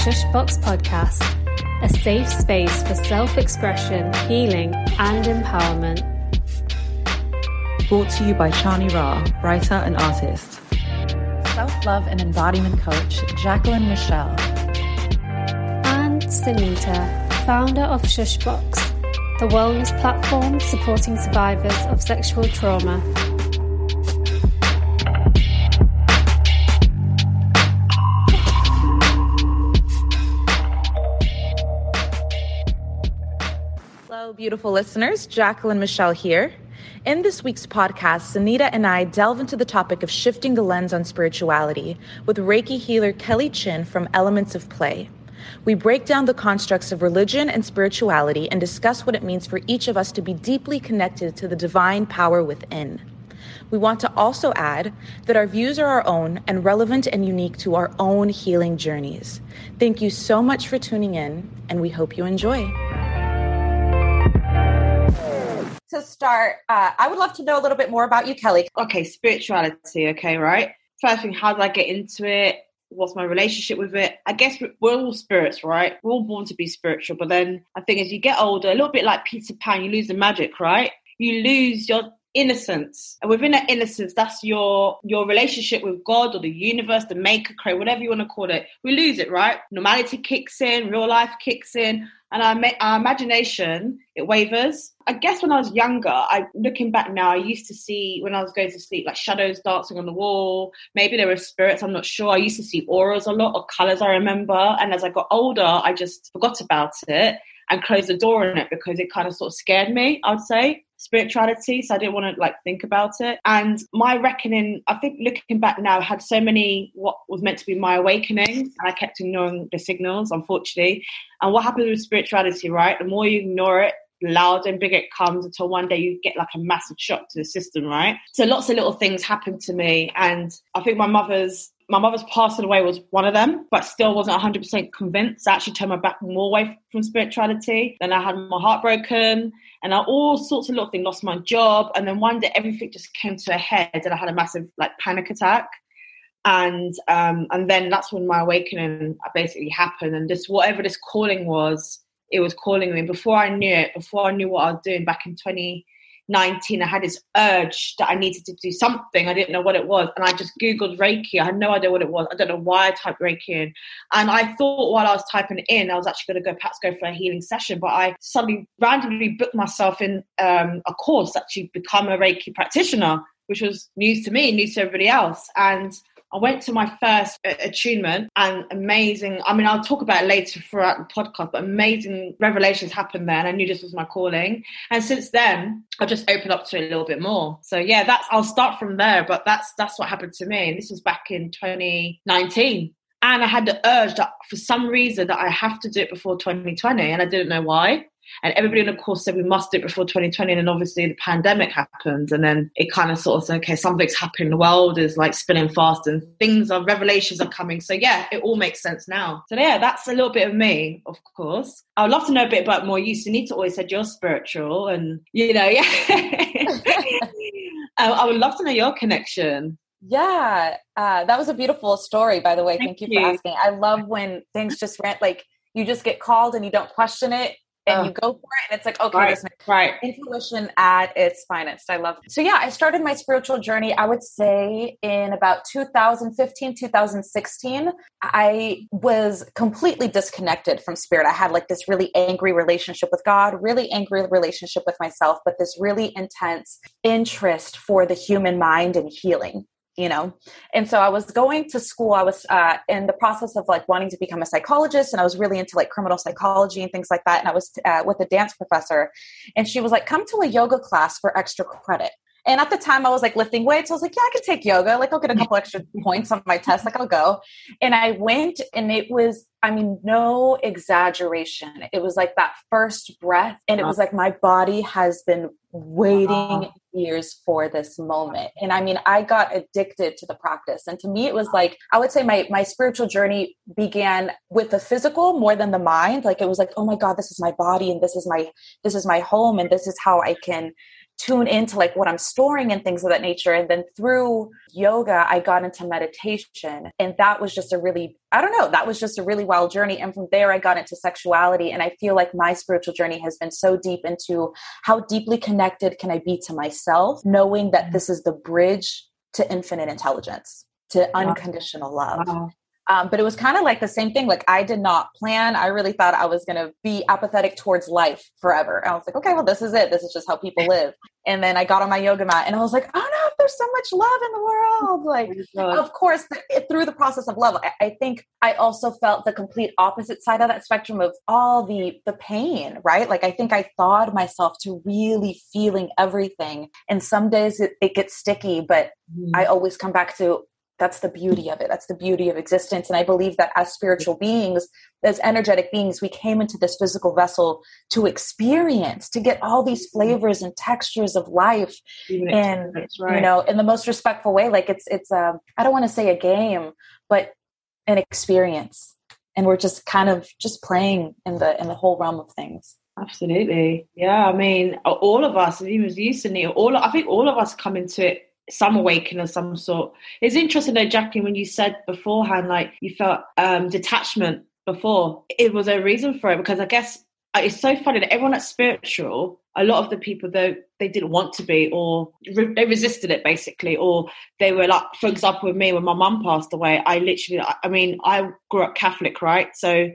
Shushbox podcast, a safe space for self expression, healing, and empowerment. Brought to you by Chani Ra, writer and artist. Self love and embodiment coach, Jacqueline Michelle. And Sunita, founder of Shushbox, the wellness platform supporting survivors of sexual trauma. Beautiful listeners. Jacqueline Michelle here. In this week's podcast, Sunita and I delve into the topic of shifting the lens on spirituality with Reiki healer Kelly Chin from Elements at Play. We break down the constructs of religion and spirituality and discuss what it means for each of us to be deeply connected to the divine power within. We want to also add that our views are our own and relevant and unique to our own healing journeys. Thank you so much for tuning in, and we hope you enjoy to start, uh, I would love to know a little bit more about you, Kelly. Okay, spirituality. Okay, right. First thing, how did I get into it? What's my relationship with it? I guess we're all spirits, right? We're all born to be spiritual, but then I think as you get older, a little bit like Peter Pan, you lose the magic, right? You lose your innocence. And within that innocence that's your your relationship with god or the universe the maker creator whatever you want to call it. We lose it right? Normality kicks in real life kicks in and our, our imagination it wavers. I guess when i was younger i looking back now i used to see when i was going to sleep like shadows dancing on the wall. Maybe there were spirits i'm not sure. I used to see auras a lot or colors i remember. And as i got older i just forgot about it and closed the door on it because it kind of sort of scared me i would say spirituality so i didn't want to like think about it. And my reckoning i think looking back now had so many what was meant to be my awakening and i kept ignoring the signals unfortunately. And what happens with spirituality right the more you ignore it louder and bigger it comes until one day you get like a massive shock to the system right? So lots of little things happened to me and i think my mother's my mother's passing away was one of them, but still wasn't 100% convinced. I actually turned my back more away from spirituality. Then I had my heart broken and I all sorts of little things, lost my job. And then one day everything just came to a head and I had a massive like panic attack. And um, and then that's when my awakening basically happened. And this whatever this calling was, it was calling me. Before I knew it, before I knew what I was doing back in 20, 19, I had this urge that I needed to do something. I didn't know what it was. And I just Googled Reiki. I had no idea what it was. I don't know why I typed Reiki in. And I thought while I was typing in, I was actually going to go perhaps go for a healing session. But I suddenly randomly booked myself in um, a course to actually become a Reiki practitioner, which was news to me, news to everybody else. And I went to my first uh, attunement and amazing. I mean, I'll talk about it later throughout the podcast, but amazing revelations happened there. And I knew this was my calling. And since then, I've just opened up to it a little bit more. So yeah, that's, I'll start from there, but that's, that's what happened to me. And this was back in 2019. And I had the urge that for some reason that I have to do it before 2020 and I didn't know why. And everybody in the course said we must do it before 2020. And then obviously the pandemic happened. And then it kind of sort of said, okay, something's happening. The world is like spinning fast and things are, revelations are coming. So yeah, it all makes sense now. So yeah, that's a little bit of me, of course. I would love to know a bit about more you. Sunita always said you're spiritual and, you know, yeah. I would love to know your connection. Yeah, uh, that was a beautiful story, by the way. Thank, Thank you, you for asking. I love when things just rant like you just get called and you don't question it and oh. you go for it and it's like okay right, this right. intuition at its finest. I love it. So yeah i started my spiritual journey i would say in about 2015 2016 i was completely disconnected from spirit. I had like this really angry relationship with god really angry relationship with myself but this really intense interest for the human mind and healing you know? And so i was going to school i was uh, in the process of like wanting to become a psychologist and i was really into like criminal psychology and things like that and i was uh, with a dance professor. And she was like come to a yoga class for extra credit and at the time i was like lifting weights. I was like yeah i could take yoga. Like i'll get a couple extra points on my test. Like i'll go. And i went and it was i mean no exaggeration. It was like that first breath and it was like my body has been waiting years for this moment. And i mean i got addicted to the practice. And to me it was like i would say my my spiritual journey began with the physical more than the mind. Like it was like oh my god this is my body and this is my this is my home and this is how i can tune into like what I'm storing and things of that nature. And then through yoga, I got into meditation. And that was just a really, I don't know, that was just a really wild journey. And from there, I got into sexuality. And I feel like my spiritual journey has been so deep into how deeply connected can I be to myself, knowing that mm. this is the bridge to infinite intelligence, to unconditional love. Wow. Um, but it was kind of like the same thing. Like I did not plan. I really thought I was going to be apathetic towards life forever. And I was like, okay, well, this is it. This is just how people live. And then I got on my yoga mat and I was like, oh no, there's so much love in the world. Like, oh of course, through the process of love, I, I think I also felt the complete opposite side of that spectrum of all the the pain, right? Like, I think I thawed myself to really feeling everything. And some days it, it gets sticky, but mm. I always come back to that's the beauty of it. That's the beauty of existence. And i believe that as spiritual beings as energetic beings we came into this physical vessel to experience to get all these flavors and textures of life and right. you know in the most respectful way. Like it's it's um i don't want to say a game but an experience. And we're just kind of just playing in the in the whole realm of things. Absolutely. Yeah i mean all of us even as you Sunita, all i think all of us come into it some awakening of some sort. It's interesting though, Jackie, when you said beforehand, like you felt um, detachment before. It was a reason for it because I guess uh, it's so funny that everyone that's spiritual, a lot of the people though they didn't want to be, or re- they resisted it basically, or they were like, for example, with me when my mum passed away, I literally, I mean, I grew up Catholic, right? So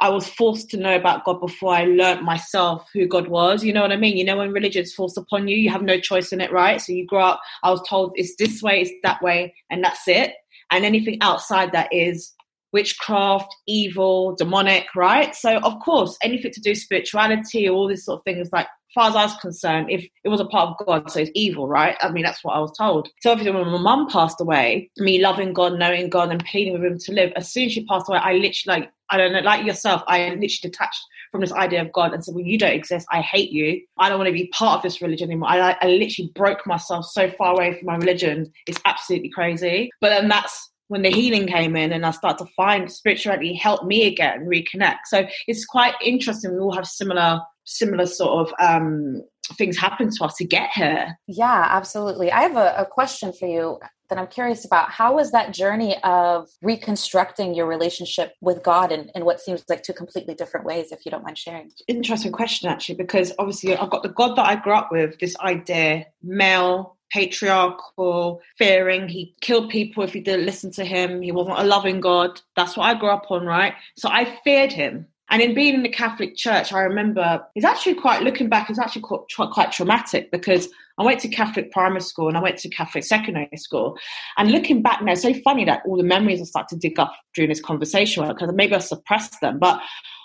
I was forced to know about God before I learnt myself who God was. You know what I mean? You know, when religion's forced upon you, you have no choice in it, right? So you grow up, I was told it's this way, it's that way, and that's it. And anything outside that is witchcraft, evil, demonic, right? So, of course, anything to do spirituality, all these sort of things, like far as I was concerned, if it was a part of God, so it's evil, right? I mean, that's what I was told. So obviously, when my mum passed away, me loving God, knowing God, and pleading with Him to live, as soon as she passed away, I literally like I don't know, like yourself, I literally detached from this idea of God and said, Well, you don't exist. I hate you. I don't want to be part of this religion anymore. I, I literally broke myself so far away from my religion. It's absolutely crazy. But then that's when the healing came in and I started to find spirituality help me again reconnect. So it's quite interesting. We all have similar similar sort of um, things happen to us to get here. Yeah, absolutely. I have a, a question for you that I'm curious about. How was that journey of reconstructing your relationship with God in, in what seems like two completely different ways, if you don't mind sharing? Interesting question, actually, because obviously I've got the God that I grew up with, this idea, male, patriarchal, fearing. He killed people if you didn't listen to him. He wasn't a loving God. That's what I grew up on, right? So I feared him. And in being in the Catholic Church, I remember it's actually quite looking back. It's actually quite, quite traumatic because I went to Catholic primary school and I went to Catholic secondary school. And looking back now, so funny that all the memories I start to dig up during this conversation because maybe I suppressed them. But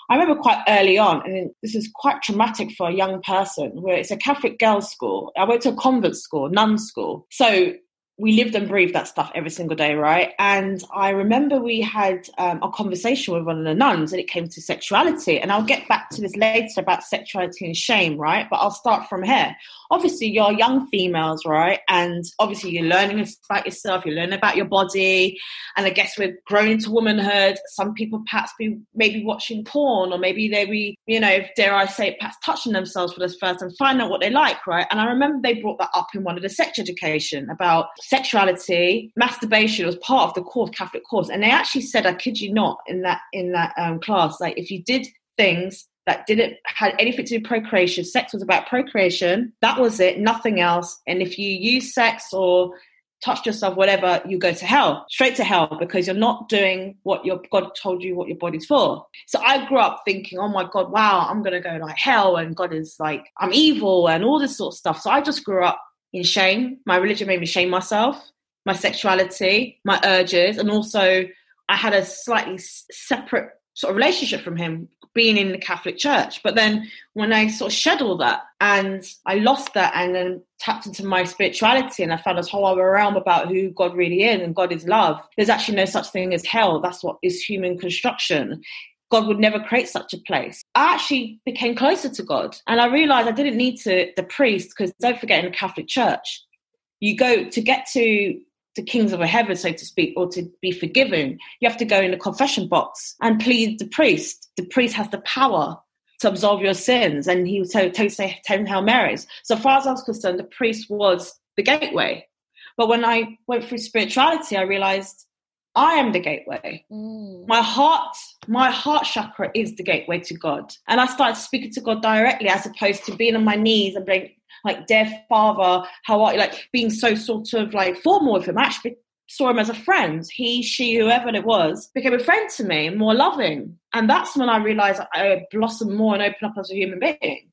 I remember quite early on, and this is quite traumatic for a young person, where it's a Catholic girls' school. I went to a convent school, nun school. So we lived and breathed that stuff every single day, right? And I remember we had um, a conversation with one of the nuns and it came to sexuality. And I'll get back to this later about sexuality and shame, right? But I'll start from here. Obviously, you're young females, right? And obviously, you're learning about yourself, you're learning about your body. And I guess we're growing into womanhood. Some people perhaps be maybe watching porn or maybe they be, you know, dare I say, perhaps touching themselves for the first time, find out what they like, right? And I remember they brought that up in one of the sex education about sexuality, masturbation was part of the course, Catholic course, and they actually said, I kid you not, in that in that um, class, like if you did things that didn't had anything to do procreation, sex was about procreation. That was it, nothing else. And if you use sex or touched yourself, whatever, you go to hell, straight to hell, because you're not doing what your God told you what your body's for. So I grew up thinking, oh my God, wow, I'm gonna go like hell, and God is like, I'm evil, and all this sort of stuff. So I just grew up in shame. My religion made me shame myself, my sexuality, my urges, and also I had a slightly separate sort of relationship from him being in the Catholic Church. But then when I sort of shed all that and I lost that and then tapped into my spirituality and I found this whole other realm about who God really is and God is love, there's actually no such thing as hell. That's what is human construction. God would never create such a place. I actually became closer to God and I realized I didn't need to the priest because don't forget in the Catholic Church, you go to get to the kings of heaven, so to speak, or to be forgiven, you have to go in the confession box and plead the priest. The priest has the power to absolve your sins, and he would tell, tell you say ten Hail Marys. So far as I was concerned, the priest was the gateway. But when I went through spirituality, I realized I am the gateway. Mm. My heart, my heart chakra is the gateway to God. And I started speaking to God directly as opposed to being on my knees and being like, dear father, how are you? Like being so sort of like formal with him. I actually saw him as a friend. He, she, whoever it was, became a friend to me, more loving. And that's when I realized I blossomed more and opened up as a human being.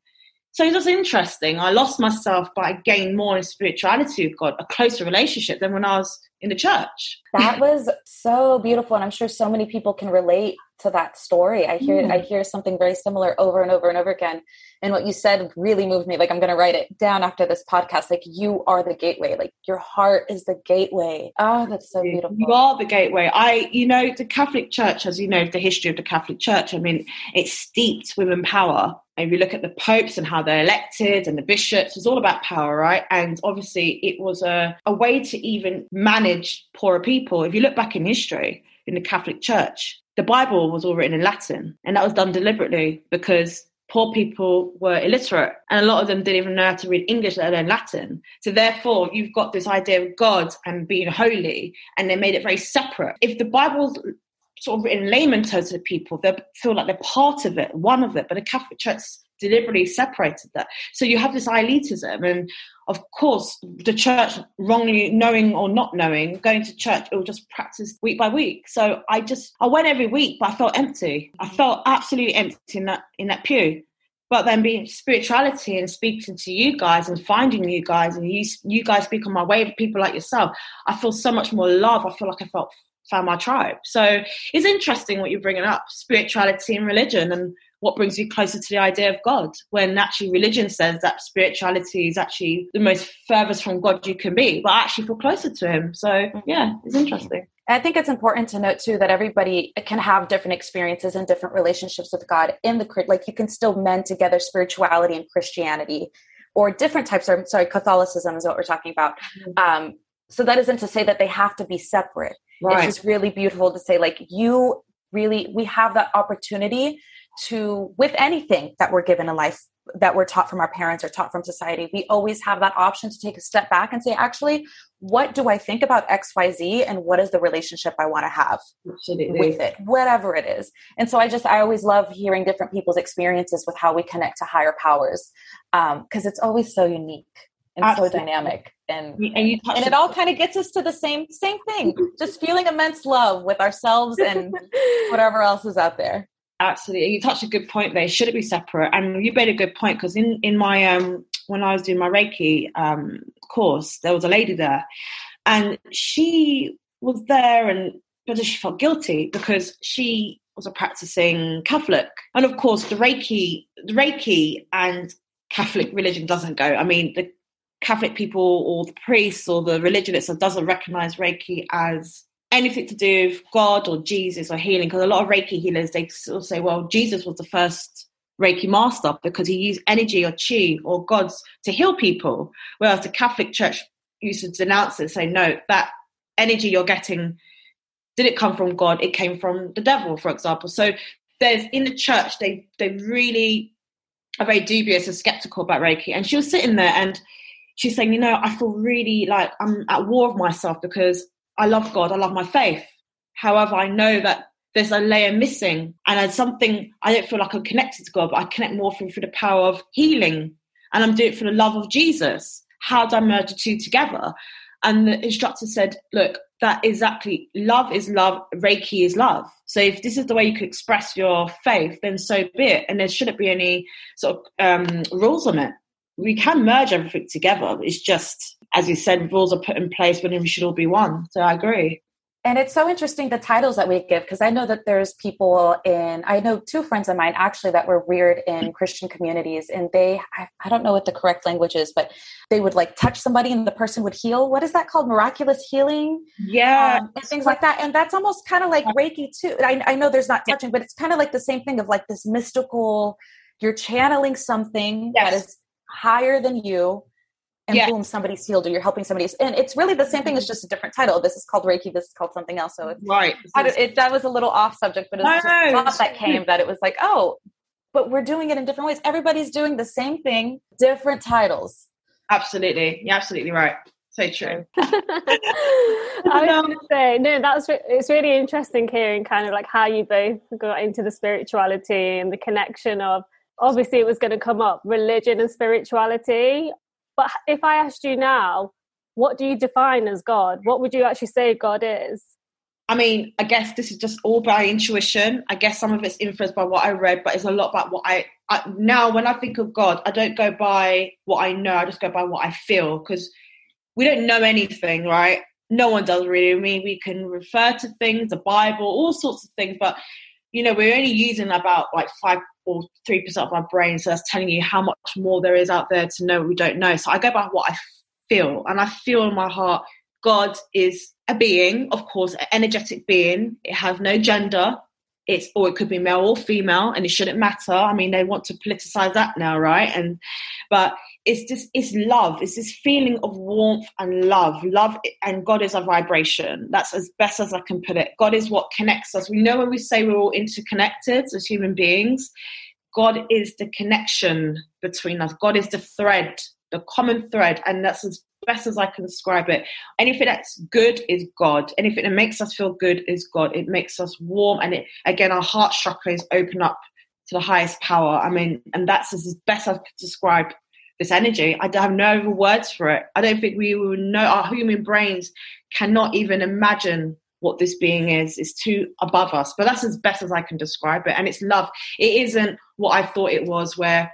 So it was interesting. I lost myself, but I gained more in spirituality with God, a closer relationship than when I was in the church. That was so beautiful, and I'm sure so many people can relate to that story. I hear mm. I hear something very similar over and over and over again. And what you said really moved me. Like I'm going to write it down after this podcast. Like you are the gateway. Like your heart is the gateway. Oh, that's so beautiful. You are the gateway. I, you know, the Catholic Church, as you know, the history of the Catholic Church. I mean, it's steeped women power. And if you look at the popes and how they're elected and the bishops, it's all about power, right? And obviously, it was a, a way to even manage poorer people. If you look back in history in the Catholic Church, the Bible was all written in Latin, and that was done deliberately because poor people were illiterate and a lot of them didn't even know how to read English, let alone Latin. So therefore, you've got this idea of God and being holy, and they made it very separate. If the Bible's sort of written layman terms to people, they feel like they're part of it, one of it, but the Catholic Church deliberately separated that. So you have this elitism, and of course, the church, wrongly knowing or not knowing, going to church, it will just practice week by week. So I just I went every week, but I felt empty. I mm. felt absolutely empty in that in that pew. But then being spirituality and speaking to you guys and finding you guys and you you guys speak on my way to people like yourself, I feel so much more love. I feel like I felt found my tribe. So it's interesting what you're bringing up, spirituality and religion and what brings you closer to the idea of God when actually religion says that spirituality is actually the most furthest from God you can be, but I actually feel closer to Him. So, yeah, it's interesting. I think it's important to note too that everybody can have different experiences and different relationships with God in the like you can still mend together spirituality and Christianity or different types of sorry Catholicism is what we're talking about. Mm-hmm. Um, so that isn't to say that they have to be separate. Right. It's just really beautiful to say like you really we have that opportunity to with anything that we're given in life that we're taught from our parents or taught from society we always have that option to take a step back and say actually what do i think about xyz and what is the relationship i want to have Absolutely. with it whatever it is and so i just i always love hearing different people's experiences with how we connect to higher powers because um, it's always so unique and Absolutely. so dynamic and and, you and it all kind of gets us to the same same thing just feeling immense love with ourselves and whatever else is out there Absolutely, you touched a good point there. Should it be separate? And you made a good point because in in my um when I was doing my Reiki um course, there was a lady there, and she was there, and but she felt guilty because she was a practicing Catholic, and of course the Reiki, the Reiki and Catholic religion doesn't go. I mean, the Catholic people or the priests or the religion itself doesn't recognize Reiki as anything to do with God or Jesus or healing, because a lot of Reiki healers they say, well, Jesus was the first Reiki master because he used energy or chi or gods to heal people, whereas the Catholic Church used to denounce it and say, no, that energy you're getting didn't come from God; it came from the devil, for example. So there's in the church they they really are very dubious and skeptical about Reiki, and she was sitting there and she's saying, you know, I feel really like I'm at war with myself because I love God, I love my faith. However, I know that there's a layer missing, and it's something I don't feel like I'm connected to God, but I connect more through, through the power of healing, and I'm doing it for the love of Jesus. How do I merge the two together? And the instructor said, Look, that exactly love is love, Reiki is love. So if this is the way you could express your faith, then so be it. And there shouldn't be any sort of um, rules on it. We can merge everything together. It's just as you said, rules are put in place when we should all be one. So I agree. And it's so interesting the titles that we give because I know that there's people in, I know two friends of mine actually that were reared in Christian communities and they, I, I, don't know what the correct language is, but they would like touch somebody and the person would heal. What is that called? Miraculous healing? Yeah. Um, and things like that. And that's almost kind of like Reiki too. I, I know there's not touching, but it's kind of like the same thing of like this mystical, you're channeling something yes. that is higher than you and yeah. boom, somebody's healed or you're helping somebody. And it's really the same thing. It's mm-hmm. just a different title. This is called Reiki. This is called something else. So it's right. it, that was a little off subject, but it's no, just no, thought that came that it was like, oh, but we're doing it in different ways. Everybody's doing the same thing, different titles. Absolutely. You're absolutely right. So true. I was going to say, no, that's it's really interesting hearing kind of like how you both got into the spirituality and the connection of obviously it was going to come up religion and spirituality. But if I asked you now, what do you define as God? What would you actually say God is? I mean, I guess this is just all by intuition. I guess some of it's influenced by what I read, but it's a lot about what I, I now when I think of God, I don't go by what I know. I just go by what I feel because we don't know anything, right? No one does really. I mean, we can refer to things, the Bible, all sorts of things, but you know, we're only using about like five or three percent of our brain. So that's telling you how much more there is out there to know we don't know. So I go by what I feel, and I feel in my heart God is a being, of course, an energetic being. It has no gender. It's or it could be male or female, and it shouldn't matter. I mean, they want to politicize that now, right? And but it's just it's love. It's this feeling of warmth and love. Love and God is a vibration. That's as best as I can put it. God is what connects us. We know when we say we're all interconnected as human beings. God is the connection between us. God is the thread, the common thread, and that's as best as I can describe it. Anything that's good is God. Anything that makes us feel good is God. It makes us warm, and it again, our heart chakras open up to the highest power. I mean, and that's as best I could describe this energy. I have no words for it. I don't think we will know. Our human brains cannot even imagine what this being is. It's too above us. But that's as best as I can describe it. And it's love. It isn't what I thought it was, where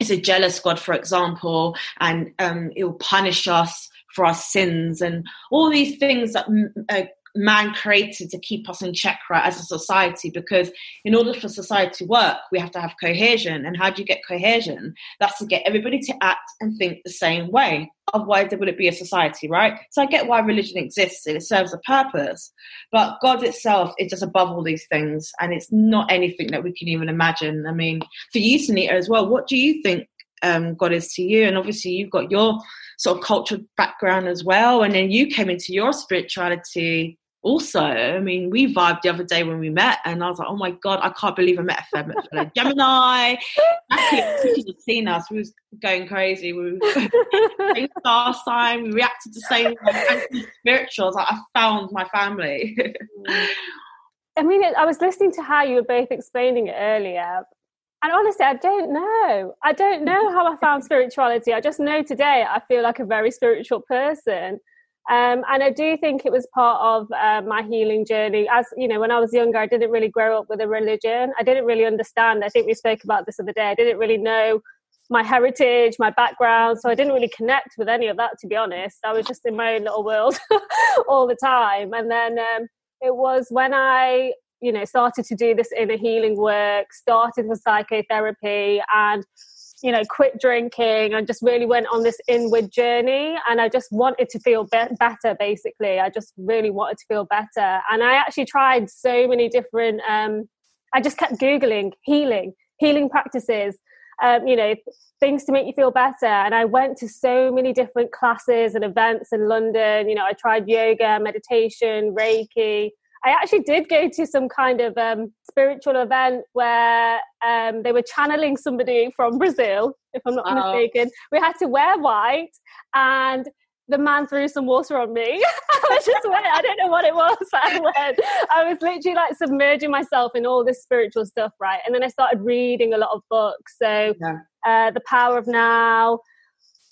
it's a jealous God, for example, and um, it will punish us for our sins and all these things that uh, man created to keep us in check right as a society because in order for society to work we have to have cohesion. And how do you get cohesion? That's to get everybody to act and think the same way. Otherwise there wouldn't be a society right? So i get why religion exists. And it serves a purpose. But god itself is just above all these things and it's not anything that we can even imagine. I mean for you sunita as well what do you think um, god is to you? And obviously you've got your sort of cultural background as well and then you came into your spirituality also, I mean, we vibed the other day when we met, and I was like, "Oh my god, I can't believe I met a fellow Gemini." Actually, seen us. We was going crazy. We were star sign. We reacted the same way. Spirituals. Like, I found my family. I mean, I was listening to how you were both explaining it earlier, and honestly, I don't know. I don't know how I found spirituality. I just know today I feel like a very spiritual person. Um, and I do think it was part of uh, my healing journey. As you know, when I was younger, I didn't really grow up with a religion. I didn't really understand. I think we spoke about this the other day. I didn't really know my heritage, my background. So I didn't really connect with any of that, to be honest. I was just in my own little world all the time. And then um, it was when I, you know, started to do this inner healing work, started with psychotherapy, and you know, quit drinking I just really went on this inward journey. And I just wanted to feel be- better, basically. I just really wanted to feel better. And I actually tried so many different, um, I just kept Googling healing, healing practices, um, you know, things to make you feel better. And I went to so many different classes and events in London. You know, I tried yoga, meditation, Reiki. I actually did go to some kind of um, spiritual event where um, they were channeling somebody from Brazil, if I'm not oh. mistaken. We had to wear white, and the man threw some water on me. I just wet. I don't know what it was, but I went. I was literally like submerging myself in all this spiritual stuff, right? And then I started reading a lot of books. So, yeah. uh, The Power of Now,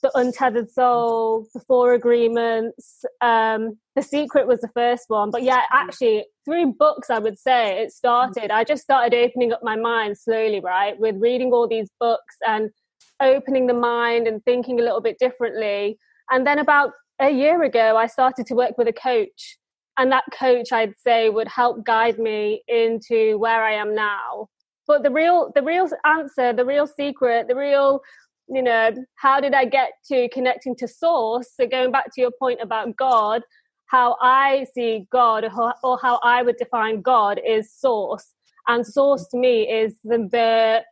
The Untethered Soul, The Four Agreements. Um, the Secret was the first one. But yeah, actually, through books, I would say it started. I just started opening up my mind slowly, right? With reading all these books and opening the mind and thinking a little bit differently. And then about a year ago, I started to work with a coach. And that coach, I'd say, would help guide me into where I am now. But the real, the real answer, the real secret, the real, you know, how did I get to connecting to source? So going back to your point about God, how I see God or how I would define God is source. And source to me is the, the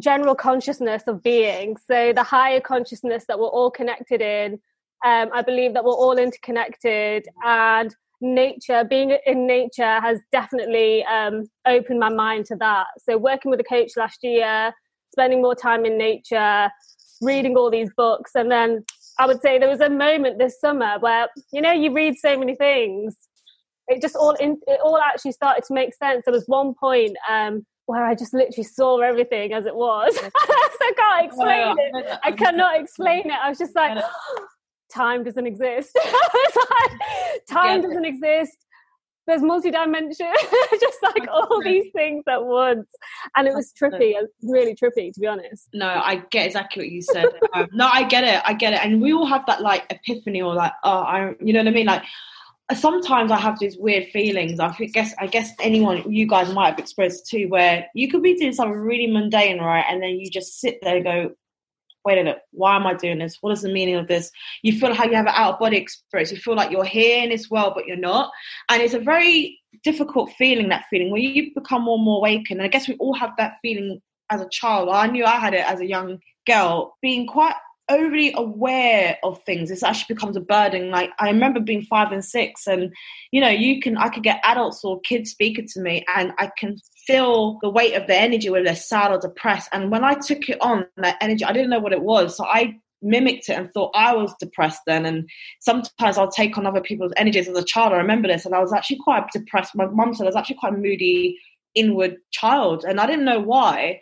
general consciousness of being. So the higher consciousness that we're all connected in. Um, I believe that we're all interconnected and nature, being in nature has definitely um, opened my mind to that. So, working with a coach last year, spending more time in nature, reading all these books, and then I would say there was a moment this summer where you know you read so many things, it just all in, it all actually started to make sense. There was one point um, where I just literally saw everything as it was. so I can't explain it. I cannot explain it. I was just like time doesn't exist. like, time doesn't exist. There's multi-dimension, just like all these things at once, and it was trippy, really trippy, to be honest. No, I get exactly what you said. um, no, I get it, I get it, and we all have that like epiphany or like, oh, I, you know what I mean, like sometimes I have these weird feelings. I guess I guess anyone you guys might have experienced too, where you could be doing something really mundane, right, and then you just sit there and go, wait a minute, why am I doing this? What is the meaning of this? You feel like you have an out of body experience. You feel like you're here in this world, but you're not. And it's a very difficult feeling, that feeling, where you become more and more awakened. And I guess we all have that feeling as a child. I knew I had it as a young girl, being quite overly aware of things. This actually becomes a burden. Like i remember being five and six and you know you can i could get adults or kids speaking to me and i can feel the weight of their energy whether they're sad or depressed. And when i took it on that energy i didn't know what it was. So i mimicked it and thought i was depressed then. And sometimes i'll take on other people's energies. As a child i remember this and i was actually quite depressed. My mum said i was actually quite a moody inward child and i didn't know why.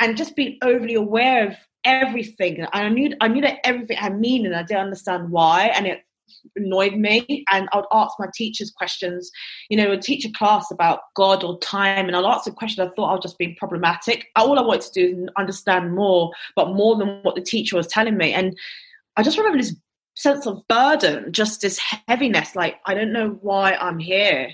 And just being overly aware of everything. And I knew I knew that everything had meaning. I didn't understand why, and it annoyed me. And I would ask my teachers questions. You know, would teach a class about God or time, and I'd ask a question. I thought I was just being problematic. All I wanted to do is understand more, but more than what the teacher was telling me. And I just remember this sense of burden, just this heaviness. Like I don't know why I'm here,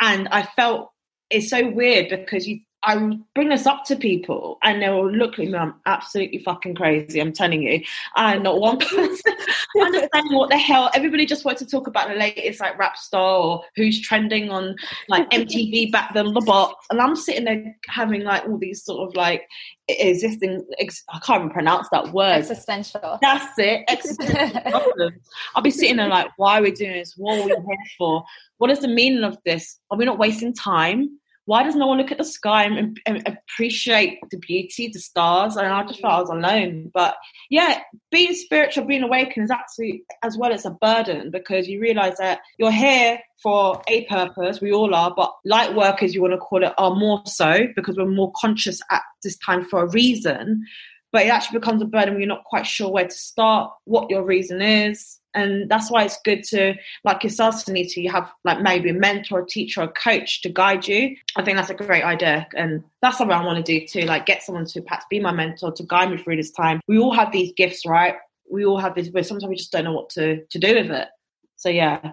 and I felt it's so weird because you I bring this up to people and they will look at me, I'm absolutely fucking crazy, I'm telling you. And not one person understanding what the hell. Everybody just wants to talk about the latest like rap star or who's trending on like MTV back then, the box. And I'm sitting there having like all these sort of like existing, ex- I can't even pronounce that word. Existential. That's it. Existential I'll be sitting there like, why are we doing this? What are we here for? What is the meaning of this? Are we not wasting time? Why does no one look at the sky and, and, appreciate the beauty, the stars? And I just felt I was alone. But yeah, being spiritual, being awakened is actually as well as a burden because you realize that you're here for a purpose. We all are, but light workers, you want to call it, are more so because we're more conscious at this time for a reason. But it actually becomes a burden when you're not quite sure where to start, what your reason is, and that's why it's good to like yourself Sunita you have like maybe a mentor a teacher a coach to guide you. I think that's a great idea and that's something i want to do too like get someone to perhaps be my mentor to guide me through this time. We all have these gifts right? We all have this but sometimes we just don't know what to to do with it. So yeah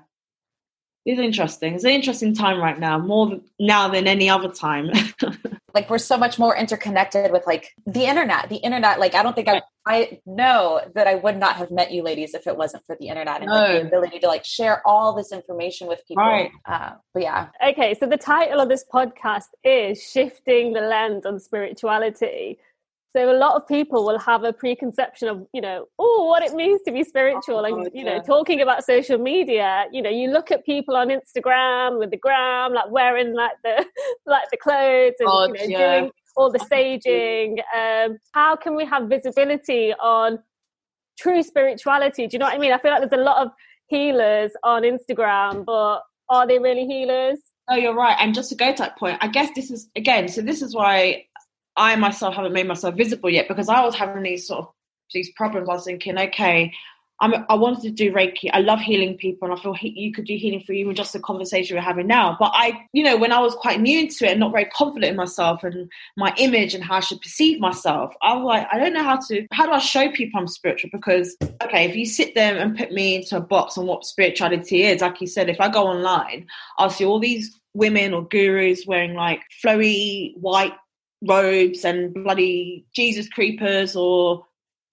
it's interesting. It's an interesting time right now, more now than any other time. like we're so much more interconnected with like the internet. The internet, like I don't think I I know that I would not have met you ladies if it wasn't for the internet and no. like, the ability to like share all this information with people. Right. Uh, but yeah. Okay, so the title of this podcast is Shifting the Lens on Spirituality. So a lot of people will have a preconception of, you know, oh, what it means to be spiritual. Oh, and, you know, talking about social media, you know, you look at people on Instagram with the gram, like wearing like the like the clothes and oh, you know, yeah. doing all the staging. Um, how can we have visibility on true spirituality? Do you know what I mean? I feel like there's a lot of healers on Instagram, but are they really healers? Oh, you're right. And just to go to that point, I guess this is again. So this is why I myself haven't made myself visible yet because I was having these sort of these problems. I was thinking, okay, I'm, I wanted to do Reiki. I love healing people, and I feel he, you could do healing for you with just the conversation we're having now. But I, you know, when I was quite new to it and not very confident in myself and my image and how I should perceive myself, I was like, I don't know how to. How do I show people I'm spiritual? Because okay, if you sit there and put me into a box on what spirituality is, like you said, if I go online, I'll see all these women or gurus wearing like flowy white robes and bloody Jesus creepers or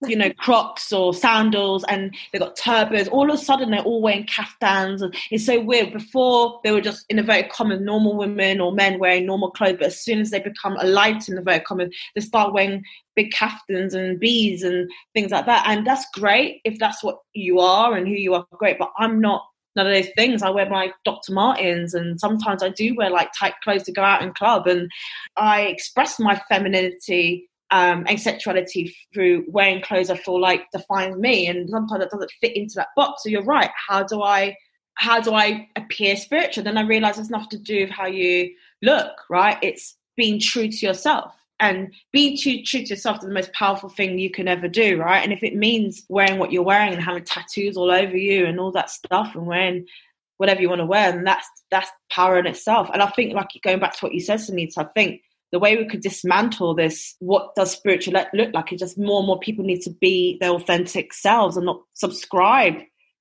you know crocs or sandals and they've got turbans all of a sudden they're all wearing caftans and it's so weird. Before they were just in a very common normal women or men wearing normal clothes but as soon as they become a light in the very common they start wearing big caftans and beads and things like that. And that's great if that's what you are and who you are great but i'm not none of those things. I wear my Dr. Martens and sometimes I do wear like tight clothes to go out in club and I express my femininity um, and sexuality through wearing clothes I feel like defines me and sometimes it doesn't fit into that box. So you're right. How do I how do I appear spiritual? Then I realize it's nothing to do with how you look, right? It's being true to yourself and being true, true to yourself is the most powerful thing you can ever do, right? And if it means wearing what you're wearing and having tattoos all over you and all that stuff and wearing whatever you want to wear, then that's that's power in itself. And I think, like going back to what you said, Sunita, I think the way we could dismantle this, what does spiritual look like, is just more and more people need to be their authentic selves and not subscribe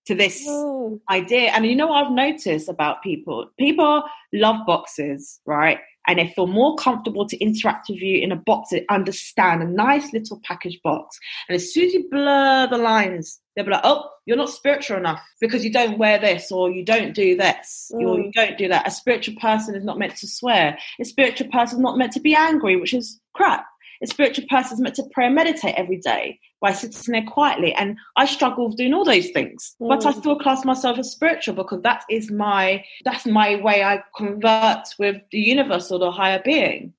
to this Ooh. idea. And you know what I've noticed about people? People love boxes, right? And they feel more comfortable to interact with you in a box they understand a nice little package box. And as soon as you blur the lines, they'll be like, oh, you're not spiritual enough because you don't wear this or you don't do this mm. or you don't do that. A spiritual person is not meant to swear. A spiritual person is not meant to be angry, which is crap. A spiritual person is meant to pray and meditate every day by sitting there quietly. And I struggle with doing all those things, mm. but I mm. still class myself as spiritual because that is my that's my way I convert with the universe or the higher being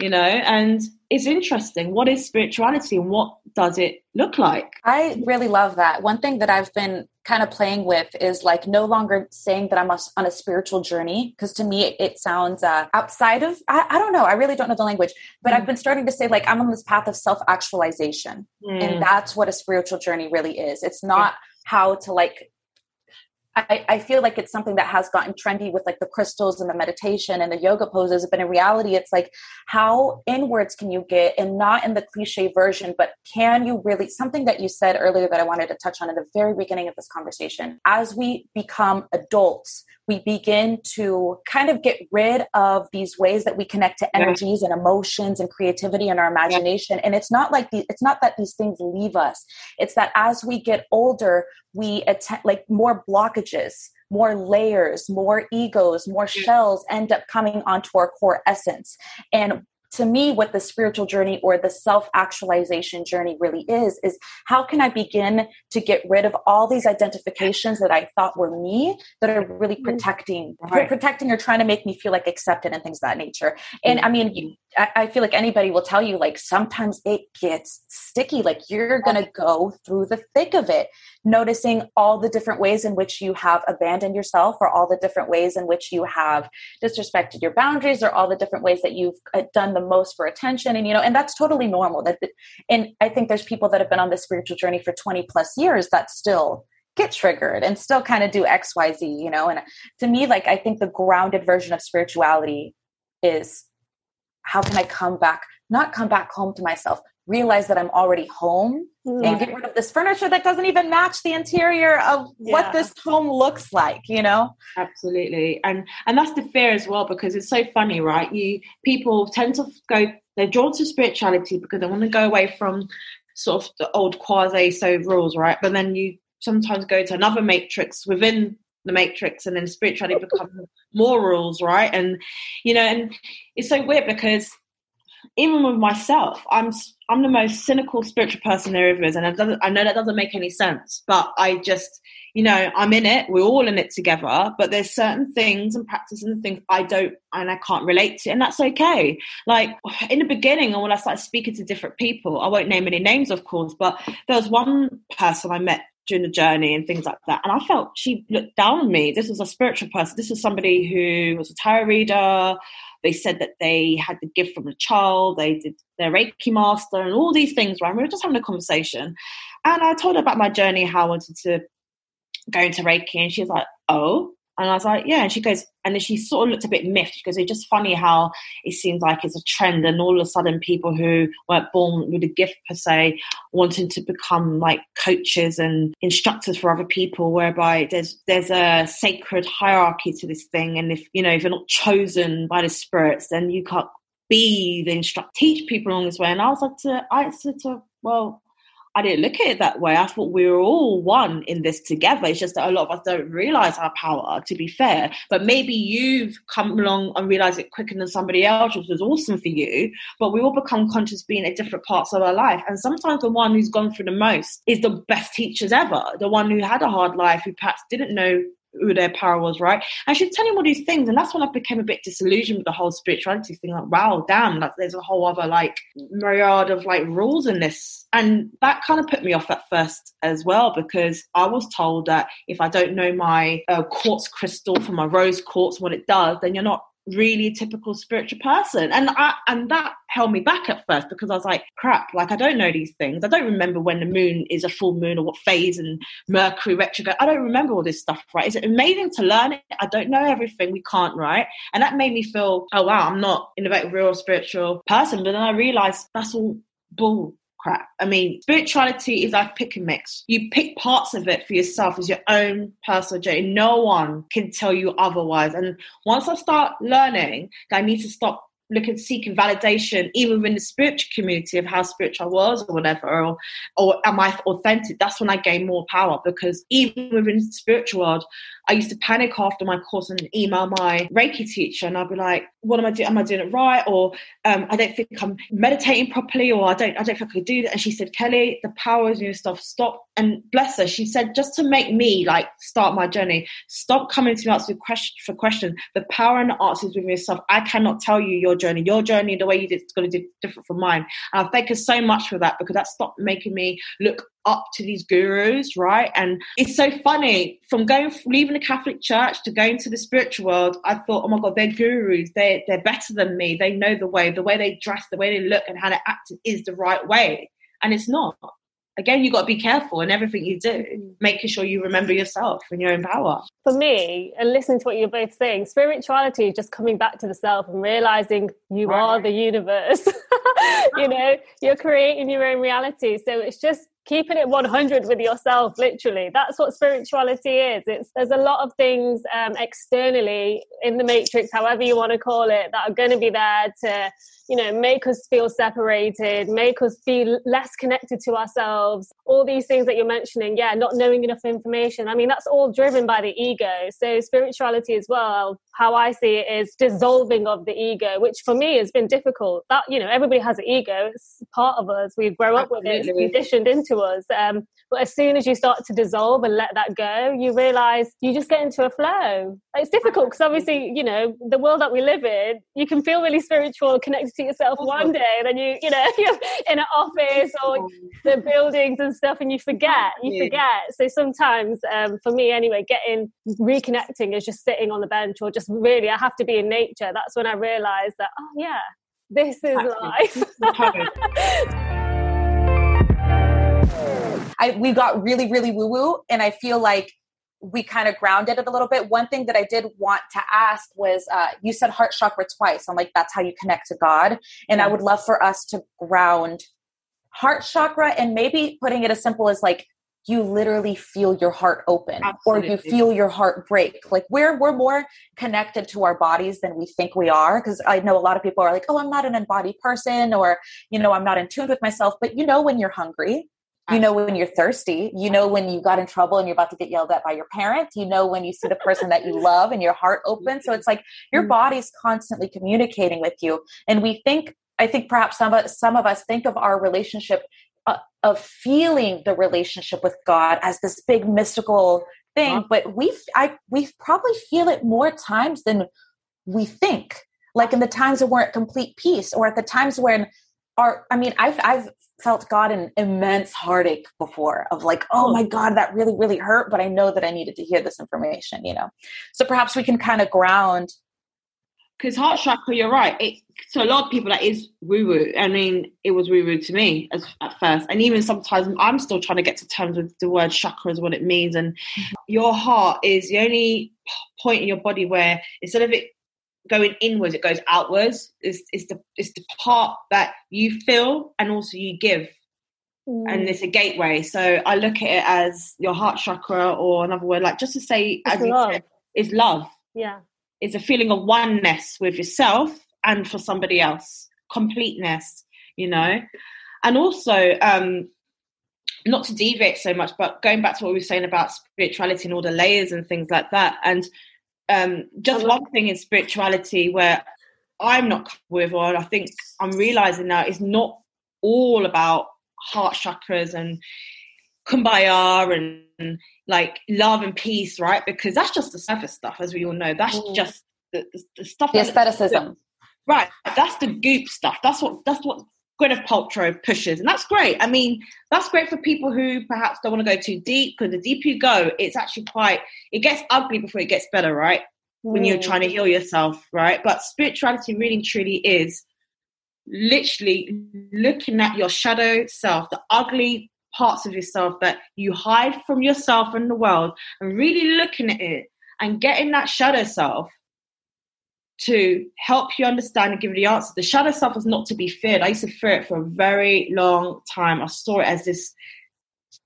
you know and it's interesting. What is spirituality and what does it look like? I really love that. One thing that i've been kind of playing with is like no longer saying that i'm on a spiritual journey because to me it sounds uh, outside of I, I, don't know. I really don't know the language. But mm. i've been starting to say like i'm on this path of self-actualization. Mm. and that's what a spiritual journey really is. It's not how to like I, I, feel like it's something that has gotten trendy with like the crystals and the meditation and the yoga poses, but in reality, it's like how inwards can you get and not in the cliche version, but can you really something that you said earlier that I wanted to touch on in the very beginning of this conversation. As we become adults, we begin to kind of get rid of these ways that we connect to energies and emotions and creativity and our imagination. And it's not like the, it's not that these things leave us. It's that as we get older, we attend like more blockages more layers, more egos, more shells end up coming onto our core essence. And to me what the spiritual journey or the self-actualization journey really is is how can i begin to get rid of all these identifications that i thought were me that are really mm-hmm. protecting right. protecting or trying to make me feel like accepted and things of that nature and i mean I, I feel like anybody will tell you like sometimes it gets sticky like you're gonna go through the thick of it noticing all the different ways in which you have abandoned yourself or all the different ways in which you have disrespected your boundaries or all the different ways that you've uh, done the most for attention and you know and that's totally normal that and i think there's people that have been on this spiritual journey for 20 plus years that still get triggered and still kind of do xyz you know and to me like i think the grounded version of spirituality is how can i come back not come back home to myself realize that I'm already home mm-hmm. and get rid of this furniture that doesn't even match the interior of yeah. what this home looks like, you know? Absolutely. And and that's the fear as well because it's so funny, right? You people tend to go they're drawn to spirituality because they want to go away from sort of the old quasi so rules, right? But then you sometimes go to another matrix within the matrix and then spirituality becomes more rules right and you know and it's so weird because even with myself, I'm I'm the most cynical spiritual person there ever is, and I know that doesn't make any sense, but I just, you know, I'm in it. We're all in it together, but there's certain things and practices and things I don't and I can't relate to, and that's okay. Like in the beginning, and when I started speaking to different people, I won't name any names, of course, but there was one person I met during the journey and things like that. And I felt she looked down on me. This was a spiritual person. This was somebody who was a tarot reader. They said that they had the gift from a child. They did their Reiki master and all these things, right? we were just having a conversation. And I told her about my journey, how I wanted to go into Reiki. And she was like, oh, and I was like, yeah. And she goes, and then she sort of looked a bit miffed. She goes, it's just funny how it seems like it's a trend, and all of a sudden, people who weren't born with a gift per se wanting to become like coaches and instructors for other people, whereby there's there's a sacred hierarchy to this thing, and if you know if you're not chosen by the spirits, then you can't be the instruct teach people along this way. And I was like, to, I said to, well, I didn't look at it that way. I thought we were all one in this together. It's just that a lot of us don't realize our power, to be fair. But maybe you've come along and realized it quicker than somebody else, which was awesome for you. But we all become conscious being at different parts of our life. And sometimes the one who's gone through the most is the best teachers ever. The one who had a hard life, who perhaps didn't know who their power was, right? And she's telling all these things, and that's when I became a bit disillusioned with the whole spirituality thing. Like, wow, damn, like there's a whole other like myriad of like rules in this, and that kind of put me off at first as well because I was told that if I don't know my uh, quartz crystal from my rose quartz, what it does, then you're not really typical spiritual person. And I, and that held me back at first because I was like crap like I don't know these things. I don't remember when the moon is a full moon or what phase and Mercury retrograde. I don't remember all this stuff right? It's amazing to learn it? I don't know everything. We can't right? And that made me feel oh wow I'm not in a very real spiritual person. But then I realized that's all bull crap. I mean, spirituality is like pick and mix. You pick parts of it for yourself as your own personal journey. No one can tell you otherwise. And once I start learning that I need to stop looking seeking validation even within the spiritual community of how spiritual I was or whatever or or am I authentic that's when I gain more power because even within the spiritual world I used to panic after my course and email my Reiki teacher, and I'd be like, "What am I doing? Am I doing it right? Or um, I don't think I'm meditating properly, or I don't, I don't think I could do that." And she said, "Kelly, the power is in your stuff. Stop." And bless her, she said, just to make me like start my journey, stop coming to me asking question for questions. The power and the answers within yourself. I cannot tell you your journey. Your journey, the way you did, going to be different from mine. And I thank her so much for that because that stopped making me look up to these gurus, right? And it's so funny from going leaving the Catholic Church to going to the spiritual world. I thought, oh my god, they're gurus. They they're better than me. They know the way. The way they dress, the way they look, and how they act is the right way. And it's not. Again, you got to be careful in everything you do, mm. making sure you remember yourself and your own power. For me, and listening to what you're both saying, spirituality is just coming back to the self and realizing you right. are the universe. you know, you're creating your own reality. So it's just keeping it 100 with yourself literally. That's what spirituality is. It's there's a lot of things um, externally in the matrix however you want to call it that are going to be there to you know make us feel separated make us feel less connected to ourselves. All these things that you're mentioning yeah not knowing enough information. I mean that's all driven by the ego. So spirituality as well how i see it is dissolving of the ego which for me has been difficult. That you know everybody has an ego. It's part of us. We grow up with it. It's conditioned into us um, but as soon as you start to dissolve and let that go you realize you just get into a flow. It's difficult because obviously you know the world that we live in you can feel really spiritual connected to yourself one day and then you you know you're in an office or the buildings and stuff and you forget you forget. So sometimes um, for me anyway getting reconnecting is just sitting on the bench or just really i have to be in nature. That's when i realize that oh yeah this is life I, we got really, really woo woo. And I feel like we kind of grounded it a little bit. One thing that I did want to ask was uh, you said heart chakra twice. I'm like, that's how you connect to God. And. I would love for us to ground heart chakra and maybe putting it as simple as like, you literally feel your heart open Absolutely. or you feel your heart break like we're we're more connected to our bodies than we think we are because i know a lot of people are like oh i'm not an embodied person or you know i'm not in tune with myself but you know when you're hungry you know when you're thirsty. You know when you got in trouble and you're about to get yelled at by your parents. You know when you see the person that you love and your heart opens. So it's like your mm. body's constantly communicating with you. And we think, I think perhaps some of, some of us think of our relationship uh, of feeling the relationship with God as this big mystical thing, but we I we probably feel it more times than we think. Like in the times when we're at complete peace, or at the times when our I mean, I've I've felt God an immense heartache before of like, oh my God, that really, really hurt, but I know that I needed to hear this information, you know? So perhaps we can kind of ground. Because heart chakra, you're right. It, so a lot of people that is woo woo. I mean, it was woo woo to me as, at first, and even sometimes I'm still trying to get to terms with the word chakra as what it means. And mm-hmm. your heart is the only point in your body where instead of it going inwards, it goes outwards. It's, is the is the part that you feel and also you give, mm. and it's a gateway. So I look at it as your heart chakra, or another word, like just to say, it's as love. said, is love. Yeah, it's a feeling of oneness with yourself and for somebody else, completeness. You know, and also. um not to deviate so much, but going back to what we were saying about spirituality and all the layers and things like that, and um, just one thing in spirituality where I'm not with, or I think I'm realizing now, is not all about heart chakras and kumbaya and like love and peace, right? Because that's just the surface stuff, as we all know. That's mm. just the, the, the, stuff. The aestheticism. Right. That's the goop stuff. That's what that's what Gwyneth Paltrow pushes, and that's great. I mean, that's great for people who perhaps don't want to go too deep because the deeper you go, it's actually quite it gets ugly before it gets better, right? Mm. When you're trying to heal yourself, right? But spirituality really truly is literally looking at your shadow self, the ugly parts of yourself that you hide from yourself and the world, and really looking at it and getting that shadow self to help you understand and give you the answer. The shadow self is not to be feared. I used to fear it for a very long time. I saw it as this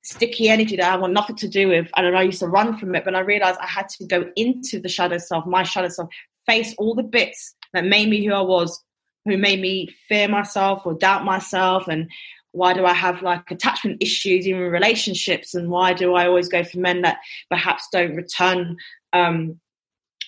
sticky energy that I want nothing to do with. And I used to run from it, but I realized I had to go into the shadow self, my shadow self, face all the bits that made me who I was, who made me fear myself or doubt myself and why do I have like attachment issues in relationships and why do I always go for men that perhaps don't return um,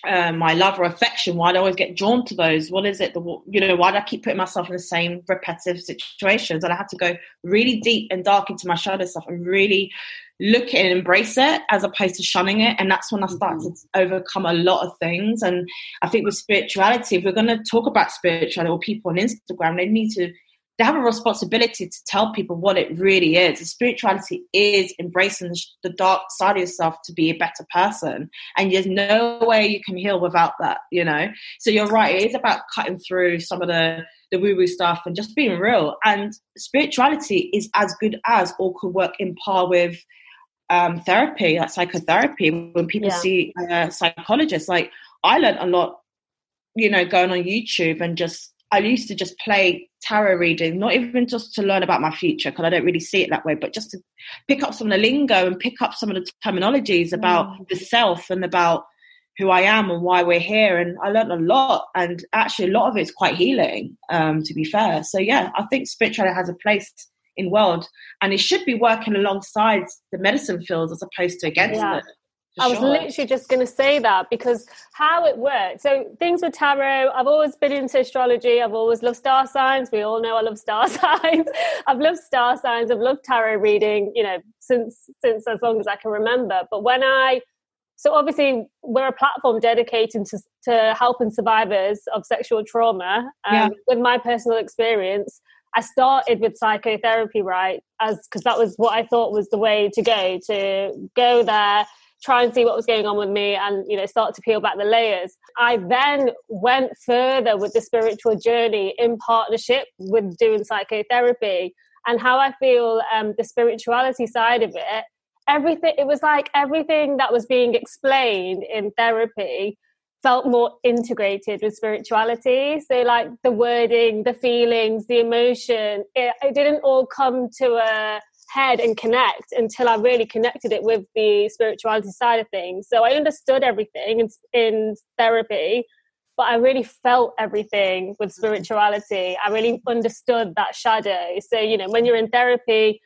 uh, my love or affection? Why do I always get drawn to those? What is it? The, you know, why do I keep putting myself in the same repetitive situations? And I had to go really deep and dark into my shadow stuff and really look at and embrace it as opposed to shunning it. And that's when I started mm-hmm. to overcome a lot of things. And I think with spirituality, if we're going to talk about spirituality or people on Instagram, they need to they have a responsibility to tell people what it really is. And spirituality is embracing the, dark side of yourself to be a better person. And there's no way you can heal without that, you know? So you're right. It is about cutting through some of the, the woo woo stuff and just being real. And spirituality is as good as or could work in par with um, therapy, like psychotherapy. When people yeah. see uh, psychologists, like I learned a lot, you know, going on YouTube and just I used to just play tarot reading, not even just to learn about my future, because I don't really see it that way, but just to pick up some of the lingo and pick up some of the terminologies about mm. the self and about who I am and why we're here. And I learned a lot, and actually, a lot of it's quite healing, um, to be fair. So, yeah, I think spirituality has a place in world, and it should be working alongside the medicine fields as opposed to against yeah. it. I was literally just going to say that because how it works. So things with tarot, I've always been into astrology. I've always loved star signs. We all know I love star signs. I've loved star signs. I've loved tarot reading. You know, since since as long as I can remember. But when I so obviously we're a platform dedicated to, to helping survivors of sexual trauma. Um, yeah. With my personal experience, I started with psychotherapy, right? As because that was what I thought was the way to go to go there try and see what was going on with me and you know start to peel back the layers. I then went further with the spiritual journey in partnership with doing psychotherapy and how i feel um, the spirituality side of it. Everything it was like everything that was being explained in therapy felt more integrated with spirituality. So like the wording the feelings the emotion it, it didn't all come to a head and connect until I really connected it with the spirituality side of things. So I understood everything in, in therapy, but I really felt everything with spirituality. I really understood that shadow. So, you know, when you're in therapy,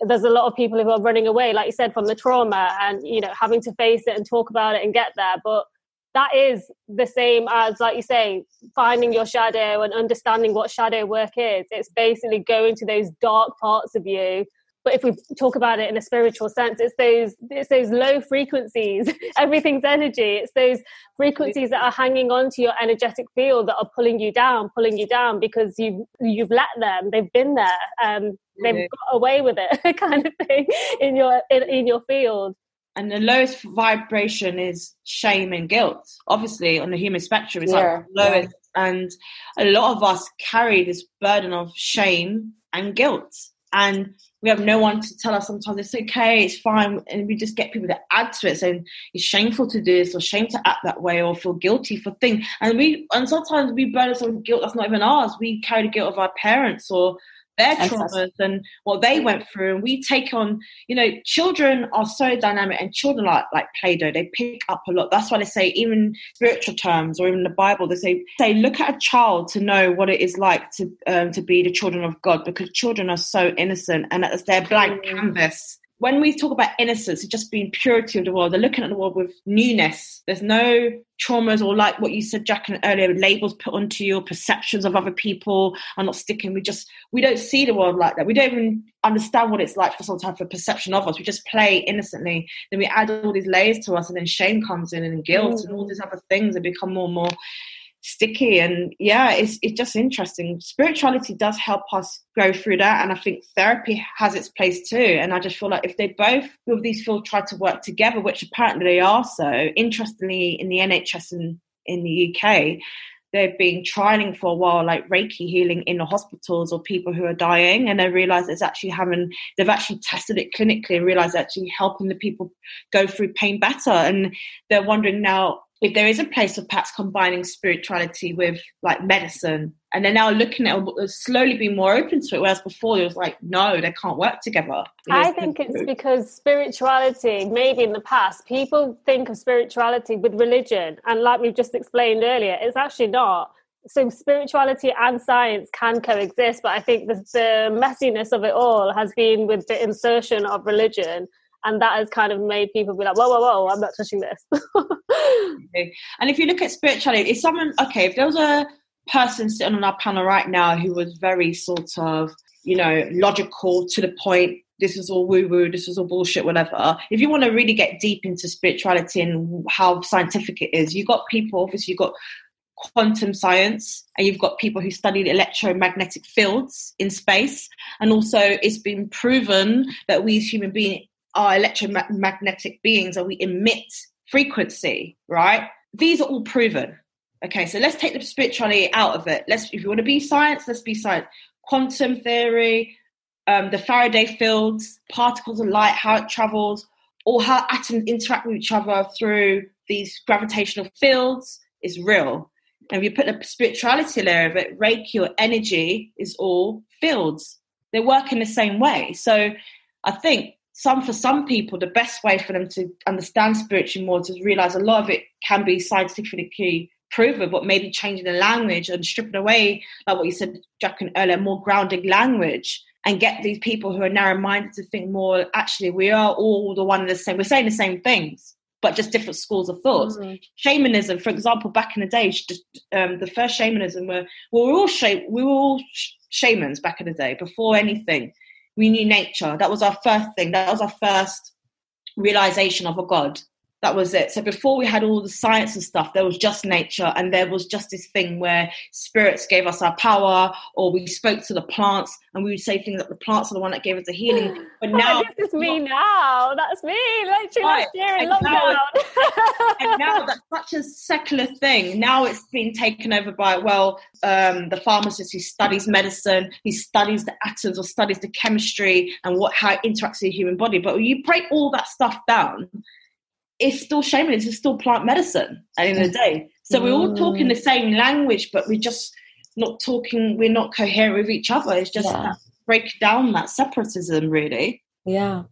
there's a lot of people who are running away, like you said, from the trauma and, you know, having to face it and talk about it and get there. But that is the same as, like you say, finding your shadow and understanding what shadow work is. It's basically going to those dark parts of you but if we talk about it in a spiritual sense it's those it's those low frequencies. Everything's energy. It's those frequencies that are hanging on to your energetic field that are pulling you down pulling you down because you've you've let them. They've been there. Um they've yeah. got away with it kind of thing in your in, in your field. And the lowest vibration is shame and guilt. Obviously on the human spectrum it's yeah, like lowest. yeah. and a lot of us carry this burden of shame and guilt. And we have no one to tell us sometimes it's okay, it's fine, and we just get people to add to it saying it's shameful to do this or shame to act that way or feel guilty for things. And we and sometimes we burden some guilt that's not even ours. We carry the guilt of our parents or their traumas and what they went through. And we take on you know children are so dynamic and children like like play-doh. They pick up a lot. That's why they say even spiritual terms or even the bible they say say look at a child to know what it is like to um, to be the children of god because children are so innocent and it's their blank mm. canvas when we talk about innocence, it's just being purity of the world. They're looking at the world with newness. There's no traumas or like what you said, Jaqueline, earlier, labels put onto your perceptions of other people are not sticking. We just we don't see the world like that. We don't even understand what it's like for some type of perception of us. We just play innocently. Then we add all these layers to us, and then shame comes in, and guilt, mm. and all these other things, and become more and more sticky and yeah it's, it's just interesting. Spirituality does help us grow through that and i think therapy has its place too. And i just feel like if they both with these fields try to work together which apparently they are so interestingly in the nhs and in the uk they've been trialing for a while like reiki healing in the hospitals or people who are dying and they realize it's actually having they've actually tested it clinically and realized actually helping the people go through pain better. And they're wondering now if there is a place of perhaps combining spirituality with like medicine and they're now looking at slowly being more open to it whereas before it was like no they can't work together. I think it's because spirituality maybe in the past people think of spirituality with religion and like we've just explained earlier it's actually not. So spirituality and science can coexist but i think the, the messiness of it all has been with the insertion of religion and that has kind of made people be like, whoa, whoa, whoa, I'm not touching this. and if you look at spirituality, if someone, okay, if there was a person sitting on our panel right now who was very sort of, you know, logical to the point, this is all woo woo, this is all bullshit, whatever. If you want to really get deep into spirituality and how scientific it is, you've got people, obviously, you've got quantum science and you've got people who study electromagnetic fields in space and also it's been proven that we as human beings are electromagnetic beings and we emit frequency, right? These are all proven. Okay, so let's take the spirituality out of it. Let's, if you want to be science, let's be science. Quantum theory, um, the Faraday fields, particles of light, how it travels, or how atoms interact with each other through these gravitational fields is real. And if you put the spirituality layer of it, Reiki or energy is all fields. They work in the same way. So I think some for some people the best way for them to understand spiritual more is to realize a lot of it can be scientifically proven but maybe changing the language and stripping away like what you said Jaqueline earlier more grounded language and get these people who are narrow-minded to think more actually we are all the one and the same. We're saying the same things but just different schools of thought. Mm-hmm. shamanism for example back in the day um, the first shamanism were well, we were all sh- we were all sh- shamans back in the day before anything we knew nature. That was our first thing. That was our first realization of a God that was it. So before we had all the science and stuff, there was just nature, and there was just this thing where spirits gave us our power, or we spoke to the plants, and we would say things that the plants are the one that gave us the healing. But now, oh, this is me now. That's me, literally right. last year in and lockdown. Now, and now that's such a secular thing. Now it's been taken over by well, um, the pharmacist who studies medicine, he studies the atoms or studies the chemistry and what how it interacts with the human body. But when you break all that stuff down it's still shamanism, it's still plant medicine at the end of the day. So we're all talking the mm. same language, but we're just not talking, we're not coherent with each other. It's just yeah. break down that separatism, really. Yeah.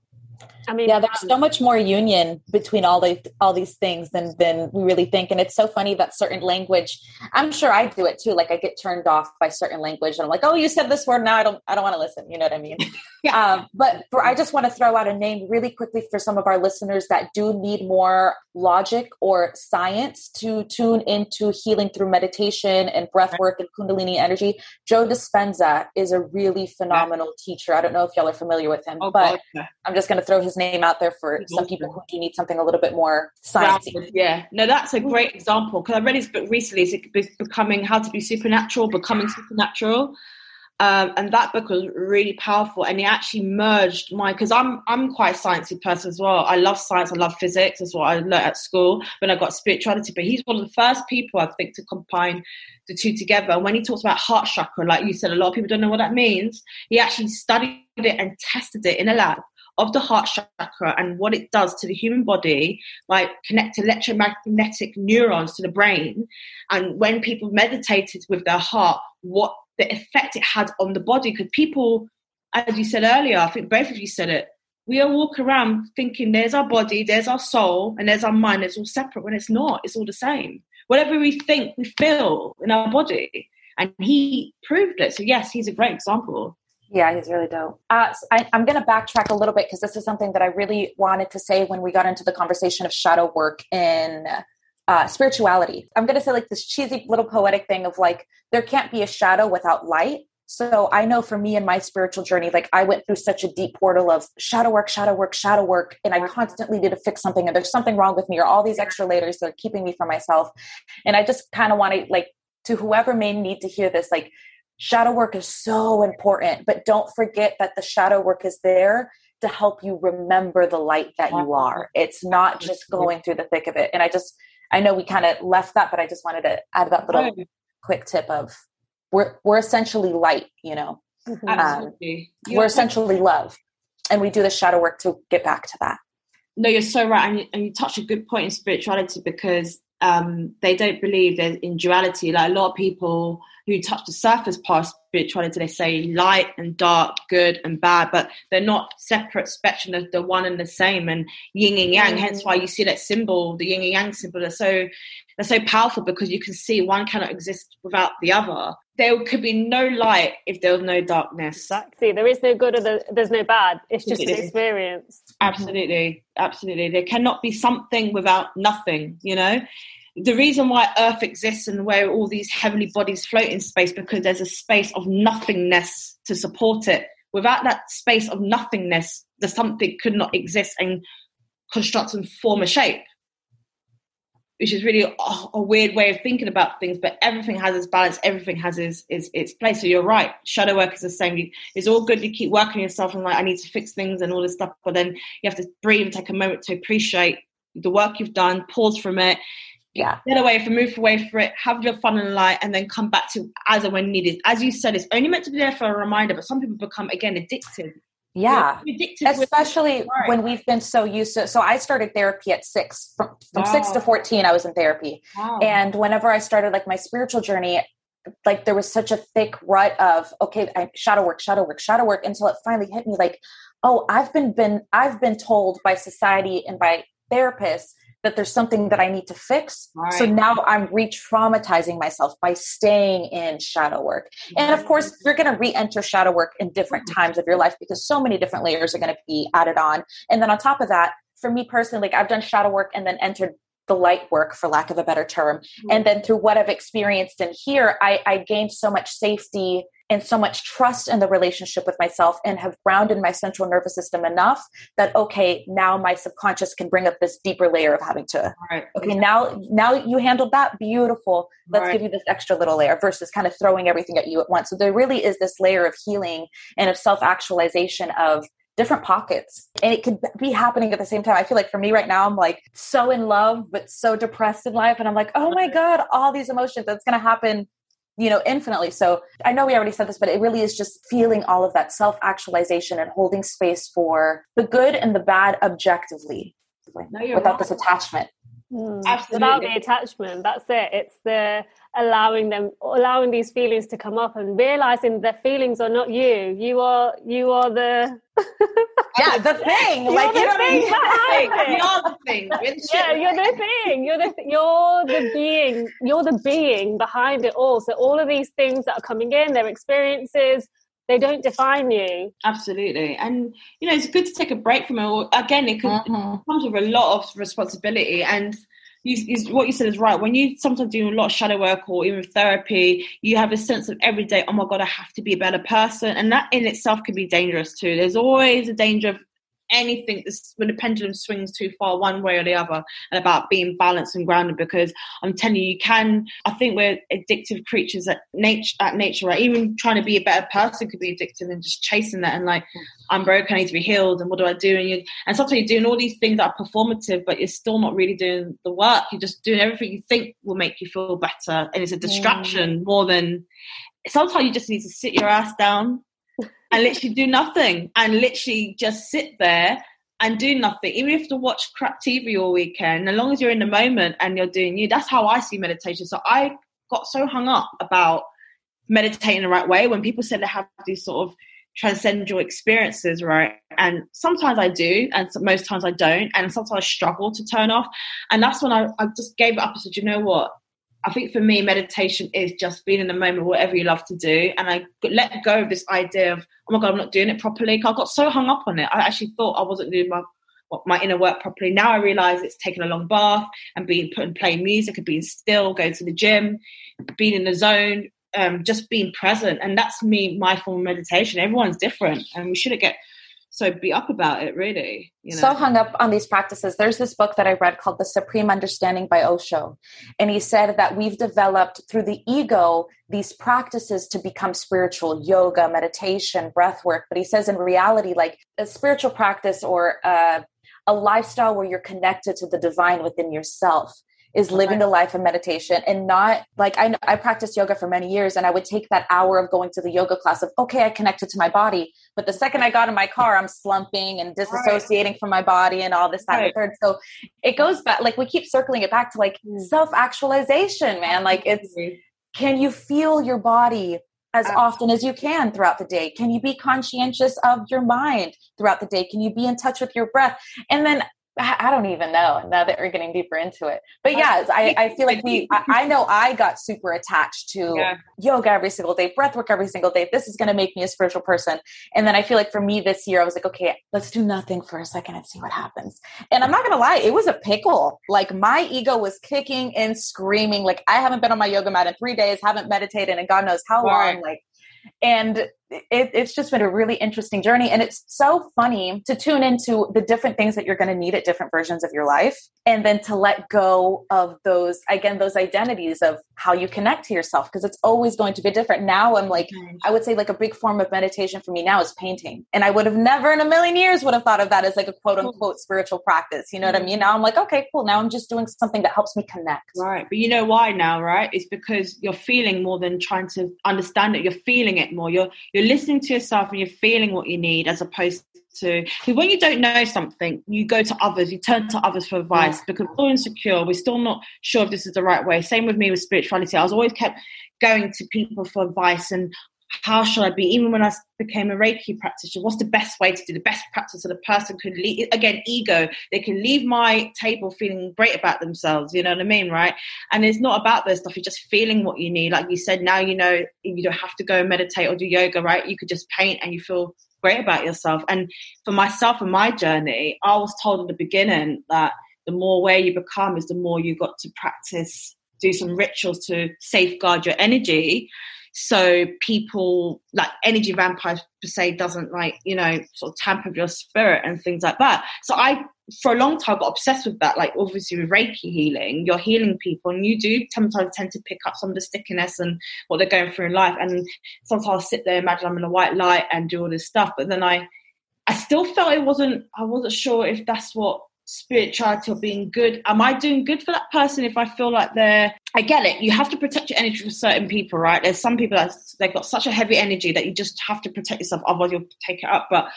I mean, yeah, there's so much more union between all the all these things than than we really think, and it's so funny that certain language. I'm sure I do it too. Like I get turned off by certain language, and I'm like, "Oh, you said this word now. I don't. I don't want to listen." You know what I mean? yeah. Um, but for, I just want to throw out a name really quickly for some of our listeners that do need more logic or science to tune into healing through meditation and breath work and Kundalini energy. Joe Dispenza is a really phenomenal teacher. I don't know if y'all are familiar with him, oh, but. I'm just going to throw his his name out there for some people who do need something a little bit more sciencey. Yeah, no, that's a great example because I read his book recently. It's becoming how to be supernatural, becoming supernatural. Um, and that book was really powerful and he actually merged my because i'm i'm quite a sciencey person as well i love science i love physics that's what i learned at school when i got spirituality but he's one of the first people i think to combine the two together and when he talks about heart chakra like you said a lot of people don't know what that means he actually studied it and tested it in a lab of the heart chakra and what it does to the human body like connect electromagnetic neurons to the brain. And when people meditated with their heart, what the effect it had on the body. Because people, as you said earlier, I think both of you said it, we all walk around thinking there's our body, there's our soul, and there's our mind. It's all separate when it's not. It's all the same. Whatever we think, we feel in our body. And he proved it. So, yes, he's a great example. Yeah, he's really dope. Uh, so I, I'm going to backtrack a little bit because this is something that I really wanted to say when we got into the conversation of shadow work in uh, spirituality. I'm going to say like this cheesy little poetic thing of like, there can't be a shadow without light. So I know for me in my spiritual journey, like I went through such a deep portal of shadow work, shadow work, shadow work, and I constantly need to fix something, and there's something wrong with me, or all these extra layers that are keeping me from myself. And I just kind of want to like to whoever may need to hear this, like shadow work is so important, but don't forget that the shadow work is there to help you remember the light that you are. It's not just going through the thick of it. And I just I know we kind of left that, but I just wanted to add that little quick tip of we're we're essentially light, you know. Mm-hmm. Absolutely. Um, we're essentially love. And we do the shadow work to get back to that. No, you're so right. And you, and you touch a good point in spirituality because um, they don't believe in duality. Like a lot of people who touch the surface part of spirituality, they say light and dark, good and bad, but they're not separate spectrum. They're, they're one and the same, and yin and yang. Mm. Hence why you see that symbol, the yin and yang symbol, are so they're so powerful because you can see one cannot exist without the other. There could be no light if there was no darkness. Exactly. There is no good or the, there's no bad. It's just an experience. Absolutely. Absolutely. There cannot be something without nothing, you know? The reason why Earth exists and where all these heavenly bodies float in space because there's a space of nothingness to support it. Without that space of nothingness, the something could not exist and construct and form a shape. Which is really a, a weird way of thinking about things, but everything has its balance, everything has its, its, its place. So you're right. Shadow work is the same. It's all good. You keep working yourself and like, I need to fix things and all this stuff, but then you have to breathe and take a moment to appreciate the work you've done, pause from it, yeah. Get away from move away from it have your fun and light and then come back to as and when needed. As you said it's only meant to be there for a reminder but some people become again addicted. Yeah. Especially when we've been so used to so i started therapy at six from, from wow. six to 14 i was in therapy. Wow. and whenever i started like my spiritual journey like there was such a thick rut of okay I, shadow work shadow work shadow work until it finally hit me like oh i've been been i've been told by society and by therapists that there's something that I need to fix. Right. So now I'm re traumatizing myself by staying in shadow work. And of course, you're going to re enter shadow work in different mm-hmm. times of your life because so many different layers are going to be added on. And then on top of that, for me personally, like I've done shadow work and then entered the light work for lack of a better term mm-hmm. and then through what i've experienced in here I, I gained so much safety and so much trust in the relationship with myself and have grounded my central nervous system enough that okay now my subconscious can bring up this deeper layer of having to right. okay now now you handled that beautiful let's right. give you this extra little layer versus kind of throwing everything at you at once so there really is this layer of healing and of self-actualization of different pockets and it could be happening at the same time. I feel like for me right now i'm like so in love but so depressed in life and i'm like oh my god all these emotions that's going to happen you know infinitely. So i know we already said this but it really is just feeling all of that self actualization and holding space for the good and the bad objectively no, without this attachment Mm, without the attachment, that's it. It's the allowing them, allowing these feelings to come up, and realizing that feelings are not you. You are, you are the. yeah, the thing. You're like the you thing You're the thing. yeah, you're the thing. You're the you're the being. You're the being behind it all. So all of these things that are coming in, their experiences, they don't define you absolutely and you know it's good to take a break from it again it, could, mm-hmm. it comes with a lot of responsibility and you, you, what you said is right. When you sometimes do a lot of shadow work or even therapy, you have a sense of every day, oh my God, I have to be a better person. And that in itself can be dangerous too. There's always a danger of anything this, when the pendulum swings too far one way or the other and about being balanced and grounded because I'm telling you, you can, I think we're addictive creatures at nature, at nature, right? Even trying to be a better person could be addictive and just chasing that and like, I'm broken, I need to be healed and what do I do? And you, and sometimes you're doing all these things that are performative, but you're still not really doing the work. You're just doing everything you think will make you feel better. And it's a distraction more than, sometimes you just need to sit your ass down and literally do nothing and literally just sit there and do nothing. Even if you to watch crap TV all weekend, as long as you're in the moment and you're doing you, that's how I see meditation. So I got so hung up about meditating the right way when people said they have these sort of transcendental experiences, right? And sometimes I do, and most times I don't, and sometimes I struggle to turn off. And that's when I, I just gave it up and said, you know what? I think for me, meditation is just being in the moment, whatever you love to do. And I let go of this idea of, oh my God, I'm not doing it properly. I got so hung up on it. I actually thought I wasn't doing my my inner work properly. Now I realize it's taking a long bath and being put and playing music and being still, going to the gym, being in the zone, um, just being present. And that's me, my form of meditation. Everyone's different, and we shouldn't get so be up about it really you know? so hung up on these practices. There's this book that i read called the supreme understanding by osho. And he said that we've developed through the ego these practices to become spiritual yoga meditation breath work. But he says in reality like a spiritual practice or a, a lifestyle where you're connected to the divine within yourself is living the life of meditation and not like I I practiced yoga for many years and I would take that hour of going to the yoga class of okay I connected to my body but the second I got in my car I'm slumping and disassociating right. from my body and all this that right. and third so it goes back like we keep circling it back to like mm. self actualization man like it's can you feel your body as often as you can throughout the day? Can you be conscientious of your mind throughout the day? Can you be in touch with your breath? And then I don't even know now that we're getting deeper into it. But yeah, I, I feel like we, I, I know I got super attached to yeah. yoga every single day, breath work every single day. This is going to make me a spiritual person. And then I feel like for me this year, I was like, okay, let's do nothing for a second and see what happens. And I'm not going to lie, it was a pickle. Like my ego was kicking and screaming. Like I haven't been on my yoga mat in three days, haven't meditated in God knows how right. long. Like, and it, it's just been a really interesting journey. And it's so funny to tune into the different things that you're going to need at different versions of your life. And then to let go of those, again, those identities of how you connect to yourself, because it's always going to be different. Now I'm like, I would say like a big form of meditation for me now is painting. And I would have never in a million years would have thought of that as like a quote unquote spiritual practice. You know what I mean? Now I'm like, okay, cool. Now I'm just doing something that helps me connect. Right. But you know why now, right? It's because you're feeling more than trying to understand it. You're feeling it more. You're, you're you're listening to yourself and you're feeling what you need as opposed to when you don't know something you go to others you turn to others for advice yeah. because we're insecure. We're still not sure if this is the right way. Same with me with spirituality. I was always kept going to people for advice and how should I be? Even when I became a Reiki practitioner, what's the best way to do the best practice so the person could leave? Again, ego. They can leave my table feeling great about themselves. You know what I mean, right? And it's not about this stuff. You're just feeling what you need. Like you said, now you know you don't have to go meditate or do yoga, right? You could just paint and you feel great about yourself. And for myself and my journey, I was told in the beginning that the more aware you become is the more you got to practice, do some rituals to safeguard your energy so people like energy vampires per se doesn't like, you know, sort of tamper with your spirit and things like that. So I for a long time got obsessed with that. Like obviously with Reiki healing, you're healing people and you do sometimes tend to pick up some of the stickiness and what they're going through in life. And sometimes I'll sit there, imagine I'm in a white light and do all this stuff. But then I I still felt it wasn't I wasn't sure if that's what spirituality or being good. Am i doing good for that person if i feel like they're i get it you have to protect your energy for certain people right? There's some people that they've got such a heavy energy that you just have to protect yourself otherwise you'll take it up but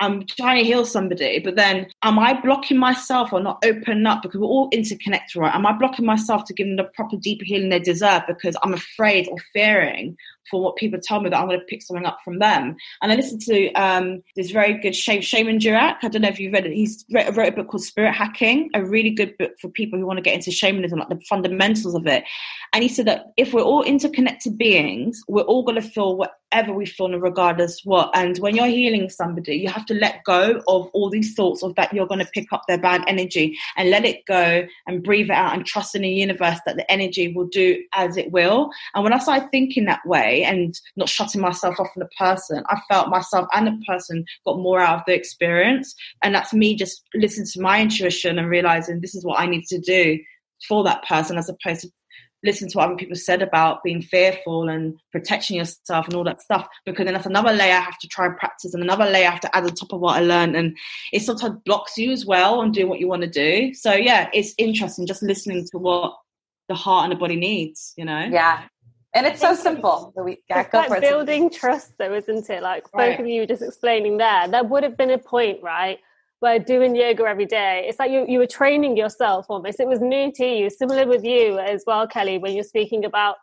I'm trying to heal somebody, but then am I blocking myself or not opening up? Because we're all interconnected, right? Am I blocking myself to give them the proper deeper healing they deserve because I'm afraid or fearing for what people tell me that I'm going to pick something up from them. And I listened to um, this very good Shaman Durek. I don't know if you've read it. He's wrote, wrote a book called Spirit Hacking, a really good book for people who want to get into shamanism, like the fundamentals of it. And he said that if we're all interconnected beings, we're all going to feel whatever we feel, regardless what. And when you're healing somebody, you have to let go of all these thoughts of that you're going to pick up their bad energy and let it go and breathe it out and trust in the universe that the energy will do as it will. And when I started thinking that way, and not shutting myself off from the person. I felt myself and the person got more out of the experience. And that's me just listening to my intuition and realizing this is what I need to do for that person as opposed to listen to what other people said about being fearful and protecting yourself and all that stuff because then that's another layer I have to try and practice and another layer I have to add on top of what I learned and it sometimes blocks you as well on doing what you want to do. So yeah, it's interesting just listening to what the heart and the body needs, you know? Yeah. And it's so simple. We, yeah, it's like building trust, though, isn't it? Like right. both of you were just explaining there. There would have been a point, right, where doing yoga every day, it's like you, you were training yourself almost. It was new to you, similar with you as well, Kelly, when you're speaking about,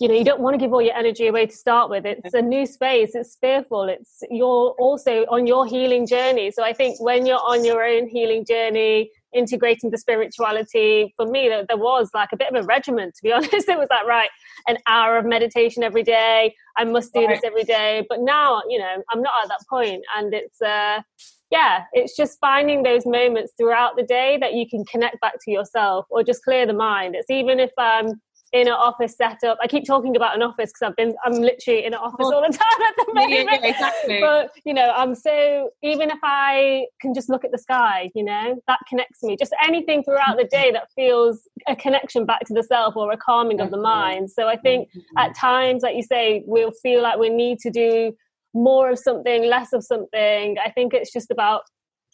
you know, you don't want to give all your energy away to start with. It's a new space. It's fearful. It's you're also on your healing journey. So I think when you're on your own healing journey, integrating the spirituality. For me there, there was like a bit of a regiment to be honest. It was like right an hour of meditation every day. I must do right. this every day. But now you know i'm not at that point. And it's uh yeah it's just finding those moments throughout the day that you can connect back to yourself or just clear the mind. It's even if i'm in an office setup. I keep talking about an office because I've been I'm literally in an office all the time at the moment. Yeah, yeah, exactly. But you know, I'm so even if I can just look at the sky, you know, that connects me. Just anything throughout the day that feels a connection back to the self or a calming of the mind. So I think at mm-hmm. times, like you say, we'll feel like we need to do more of something, less of something. I think it's just about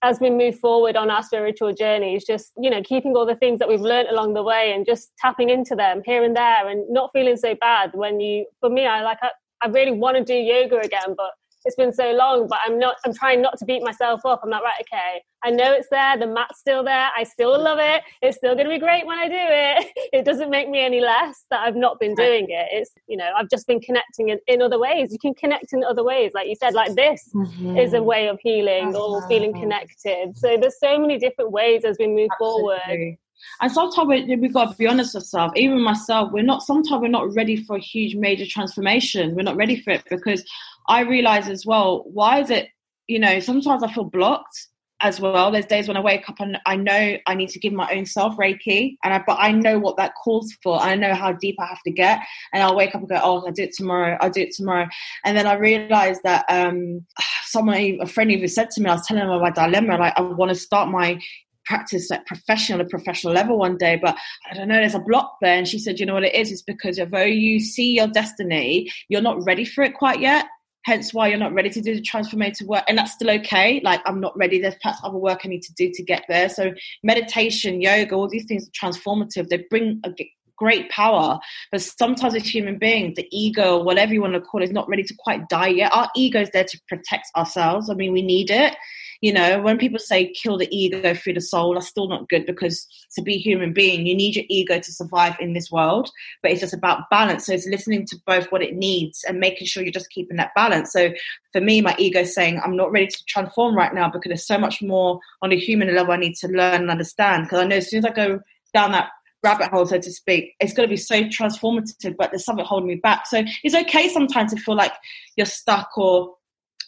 as we move forward on our spiritual journeys, just you know, keeping all the things that we've learned along the way and just tapping into them here and there, and not feeling so bad when you. For me, I like I, I really want to do yoga again, but it's been so long, but I'm not, I'm trying not to beat myself up. I'm like, right, okay, I know it's there. The mat's still there. I still love it. It's still going to be great when I do it. It doesn't make me any less that I've not been doing it. It's, you know, I've just been connecting in, in other ways. You can connect in other ways. Like you said, like this mm-hmm. is a way of healing or feeling connected. So there's so many different ways as we move Absolutely. forward. And sometimes we, we got to be honest with ourselves. Even myself, we're not. Sometimes we're not ready for a huge, major transformation. We're not ready for it because I realize as well. Why is it? You know, sometimes I feel blocked as well. There's days when I wake up and I know I need to give my own self Reiki, and I, but I know what that calls for. I know how deep I have to get, and I'll wake up and go, "Oh, I'll do it tomorrow. I'll do it tomorrow." And then I realized that um, someone, a friend, even said to me, I was telling them about my dilemma, like I want to start my practice at professional, a professional level one day, but I don't know, there's a block there. And she said, you know what it is? It's because although you see your destiny, you're not ready for it quite yet. Hence why you're not ready to do the transformative work. And that's still okay. Like I'm not ready. There's perhaps other work I need to do to get there. So meditation, yoga, all these things are transformative. They bring a great power. But sometimes as human beings, the ego, whatever you want to call it, is not ready to quite die yet. Our ego is there to protect ourselves. I mean, we need it you know, when people say kill the ego through the soul, that's still not good because to be human being, you need your ego to survive in this world. But it's just about balance. So it's listening to both what it needs and making sure you're just keeping that balance. So for me, my ego is saying I'm not ready to transform right now because there's so much more on a human level I need to learn and understand. Because I know as soon as I go down that rabbit hole, so to speak, it's going to be so transformative, but there's something holding me back. So it's okay sometimes to feel like you're stuck or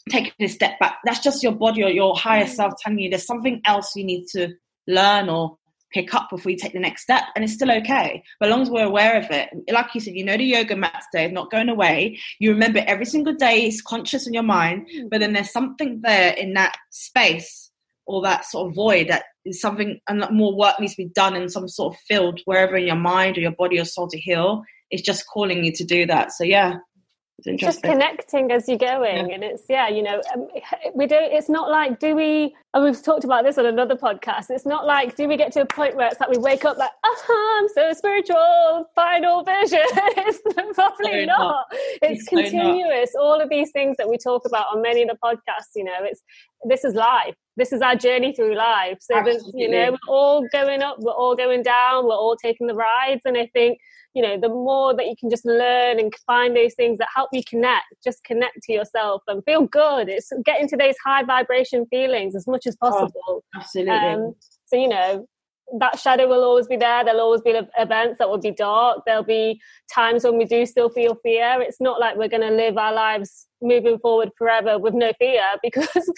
taking a step back. That's just your body or your higher mm. self telling you there's something else you need to learn or pick up before you take the next step. And it's still okay. But as long as we're aware of it, like you said, you know the yoga mat today is not going away. You remember every single day, it's conscious in your mind, mm. but then there's something there in that space or that sort of void that is something and more work needs to be done in some sort of field wherever in your mind or your body or soul to heal. It's just calling you to do that. So yeah, just connecting as you're going yeah. and it's yeah you know um, we don't it's not like do we and we've talked about this on another podcast it's not like do we get to a point where it's like we wake up like oh i'm so spiritual final vision it's probably not. not. it's, it's continuous not. all of these things that we talk about on many of the podcasts you know it's this is life this is our journey through life. So you know we're all going up we're all going down we're all taking the rides. And i think you know the more that you can just learn and find those things that help you connect just connect to yourself and feel good. It's getting to those high vibration feelings as much as oh, possible. oh, absolutely. Um, so you know that shadow will always be there. There'll always be events that will be dark. There'll be times when we do still feel fear. It's not like we're going to live our lives moving forward forever with no fear because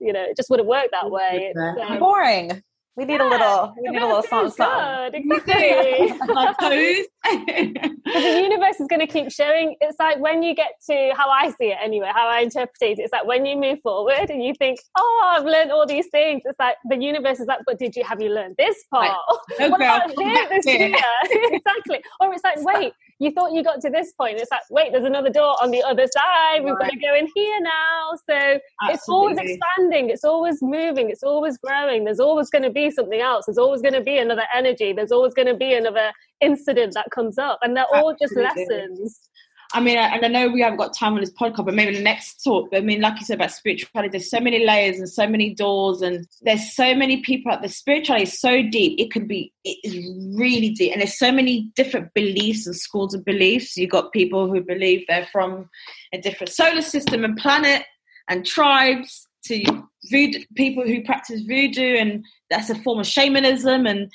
you know it just wouldn't work that way it's um, boring we need yeah, a little, we need a little something, something. Exactly. the universe is going to keep showing. It's like when you get to how I see it anyway, how I interpret it. It's like when you move forward and you think, "Oh, I've learned all these things." It's like the universe is like, "But did you have you learned this part? Right. what about this, this exactly. Or it's like, wait, you thought you got to this point. It's like, wait, there's another door on the other side. We've got to go in here now. So Absolutely. it's always expanding. It's always moving. It's always growing. There's always going to be something else. There's always going to be another energy. There's always going to be another incident that comes up. And they're all just lessons. I mean, and I know we haven't got time on this podcast, but maybe the next talk. But I mean, like you said about spirituality, there's so many layers and so many doors, and there's so many people out there. Spirituality is so deep; it could be, it is really deep, and there's so many different beliefs and schools of beliefs. You've got people who believe they're from a different solar system and planet and tribes to voodoo, people who practice voodoo, and that's a form of shamanism. And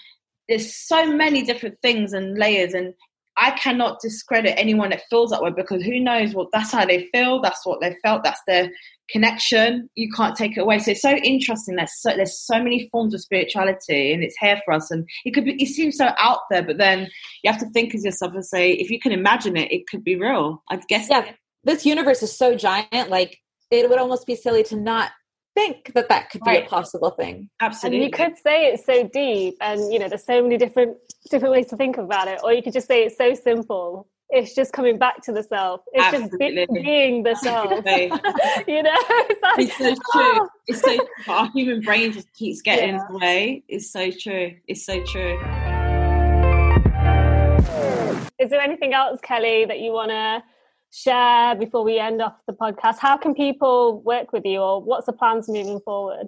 there's so many different things and layers. And I cannot discredit anyone that feels that way because who knows what that's how they feel, that's what they felt, that's their connection. You can't take it away. So it's so interesting. There's so, there's so many forms of spirituality and it's here for us. And it could be, it seems so out there, but then you have to think as yourself and say, if you can imagine it, it could be real. I guess. Yeah. This universe is so giant. Like it would almost be silly to not think that that could be right. a possible thing. Absolutely. And you could say it's so deep, and you know, there's so many different different ways to think about it, or you could just say it's so simple. It's just coming back to the self. It's Absolutely. just be- being the self. you know, it's, like, it's so true. Oh. It's so our human brain just keeps getting yeah. in the way. It's so true. It's so true. Is there anything else, Kelly, that you want to share before we end off the podcast? How can people work with you, or what's the plans moving forward?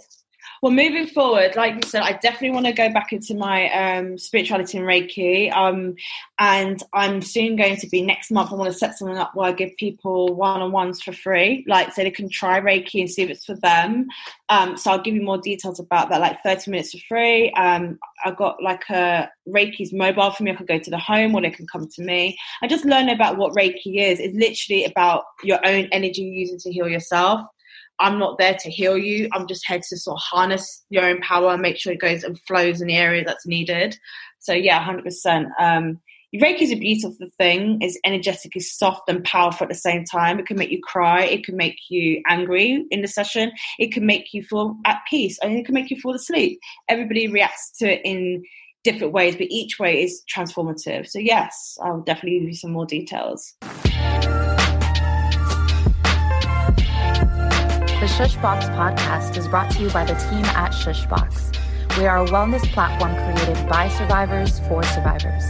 Well, moving forward, like you said, I definitely want to go back into my um, spirituality and Reiki. Um, and I'm soon going to be next month. I want to set something up where I give people one on ones for free, like so they can try Reiki and see if it's for them. Um, so I'll give you more details about that, like 30 minutes for free. Um, I've got like a Reiki's mobile for me. I can go to the home or they can come to me. I just learn about what Reiki is. It's literally about your own energy using to heal yourself. I'm not there to heal you. I'm just here to sort of harness your own power make sure it goes and flows in the area that's needed. So yeah, hundred percent. Um, Reiki is a beautiful thing. It's energetic, soft and powerful at the same time. It can make you cry. It can make you angry in the session. It can make you feel at peace, and it can make you fall asleep. Everybody reacts to it in different ways, but each way is transformative. So yes, I'll definitely give you some more details. Shushbox podcast is brought to you by the team at Shushbox. We are a wellness platform created by survivors for survivors.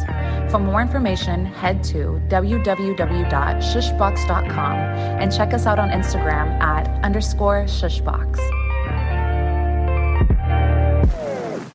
For more information, head to www.shushbox.com and check us out on Instagram at underscore shushbox.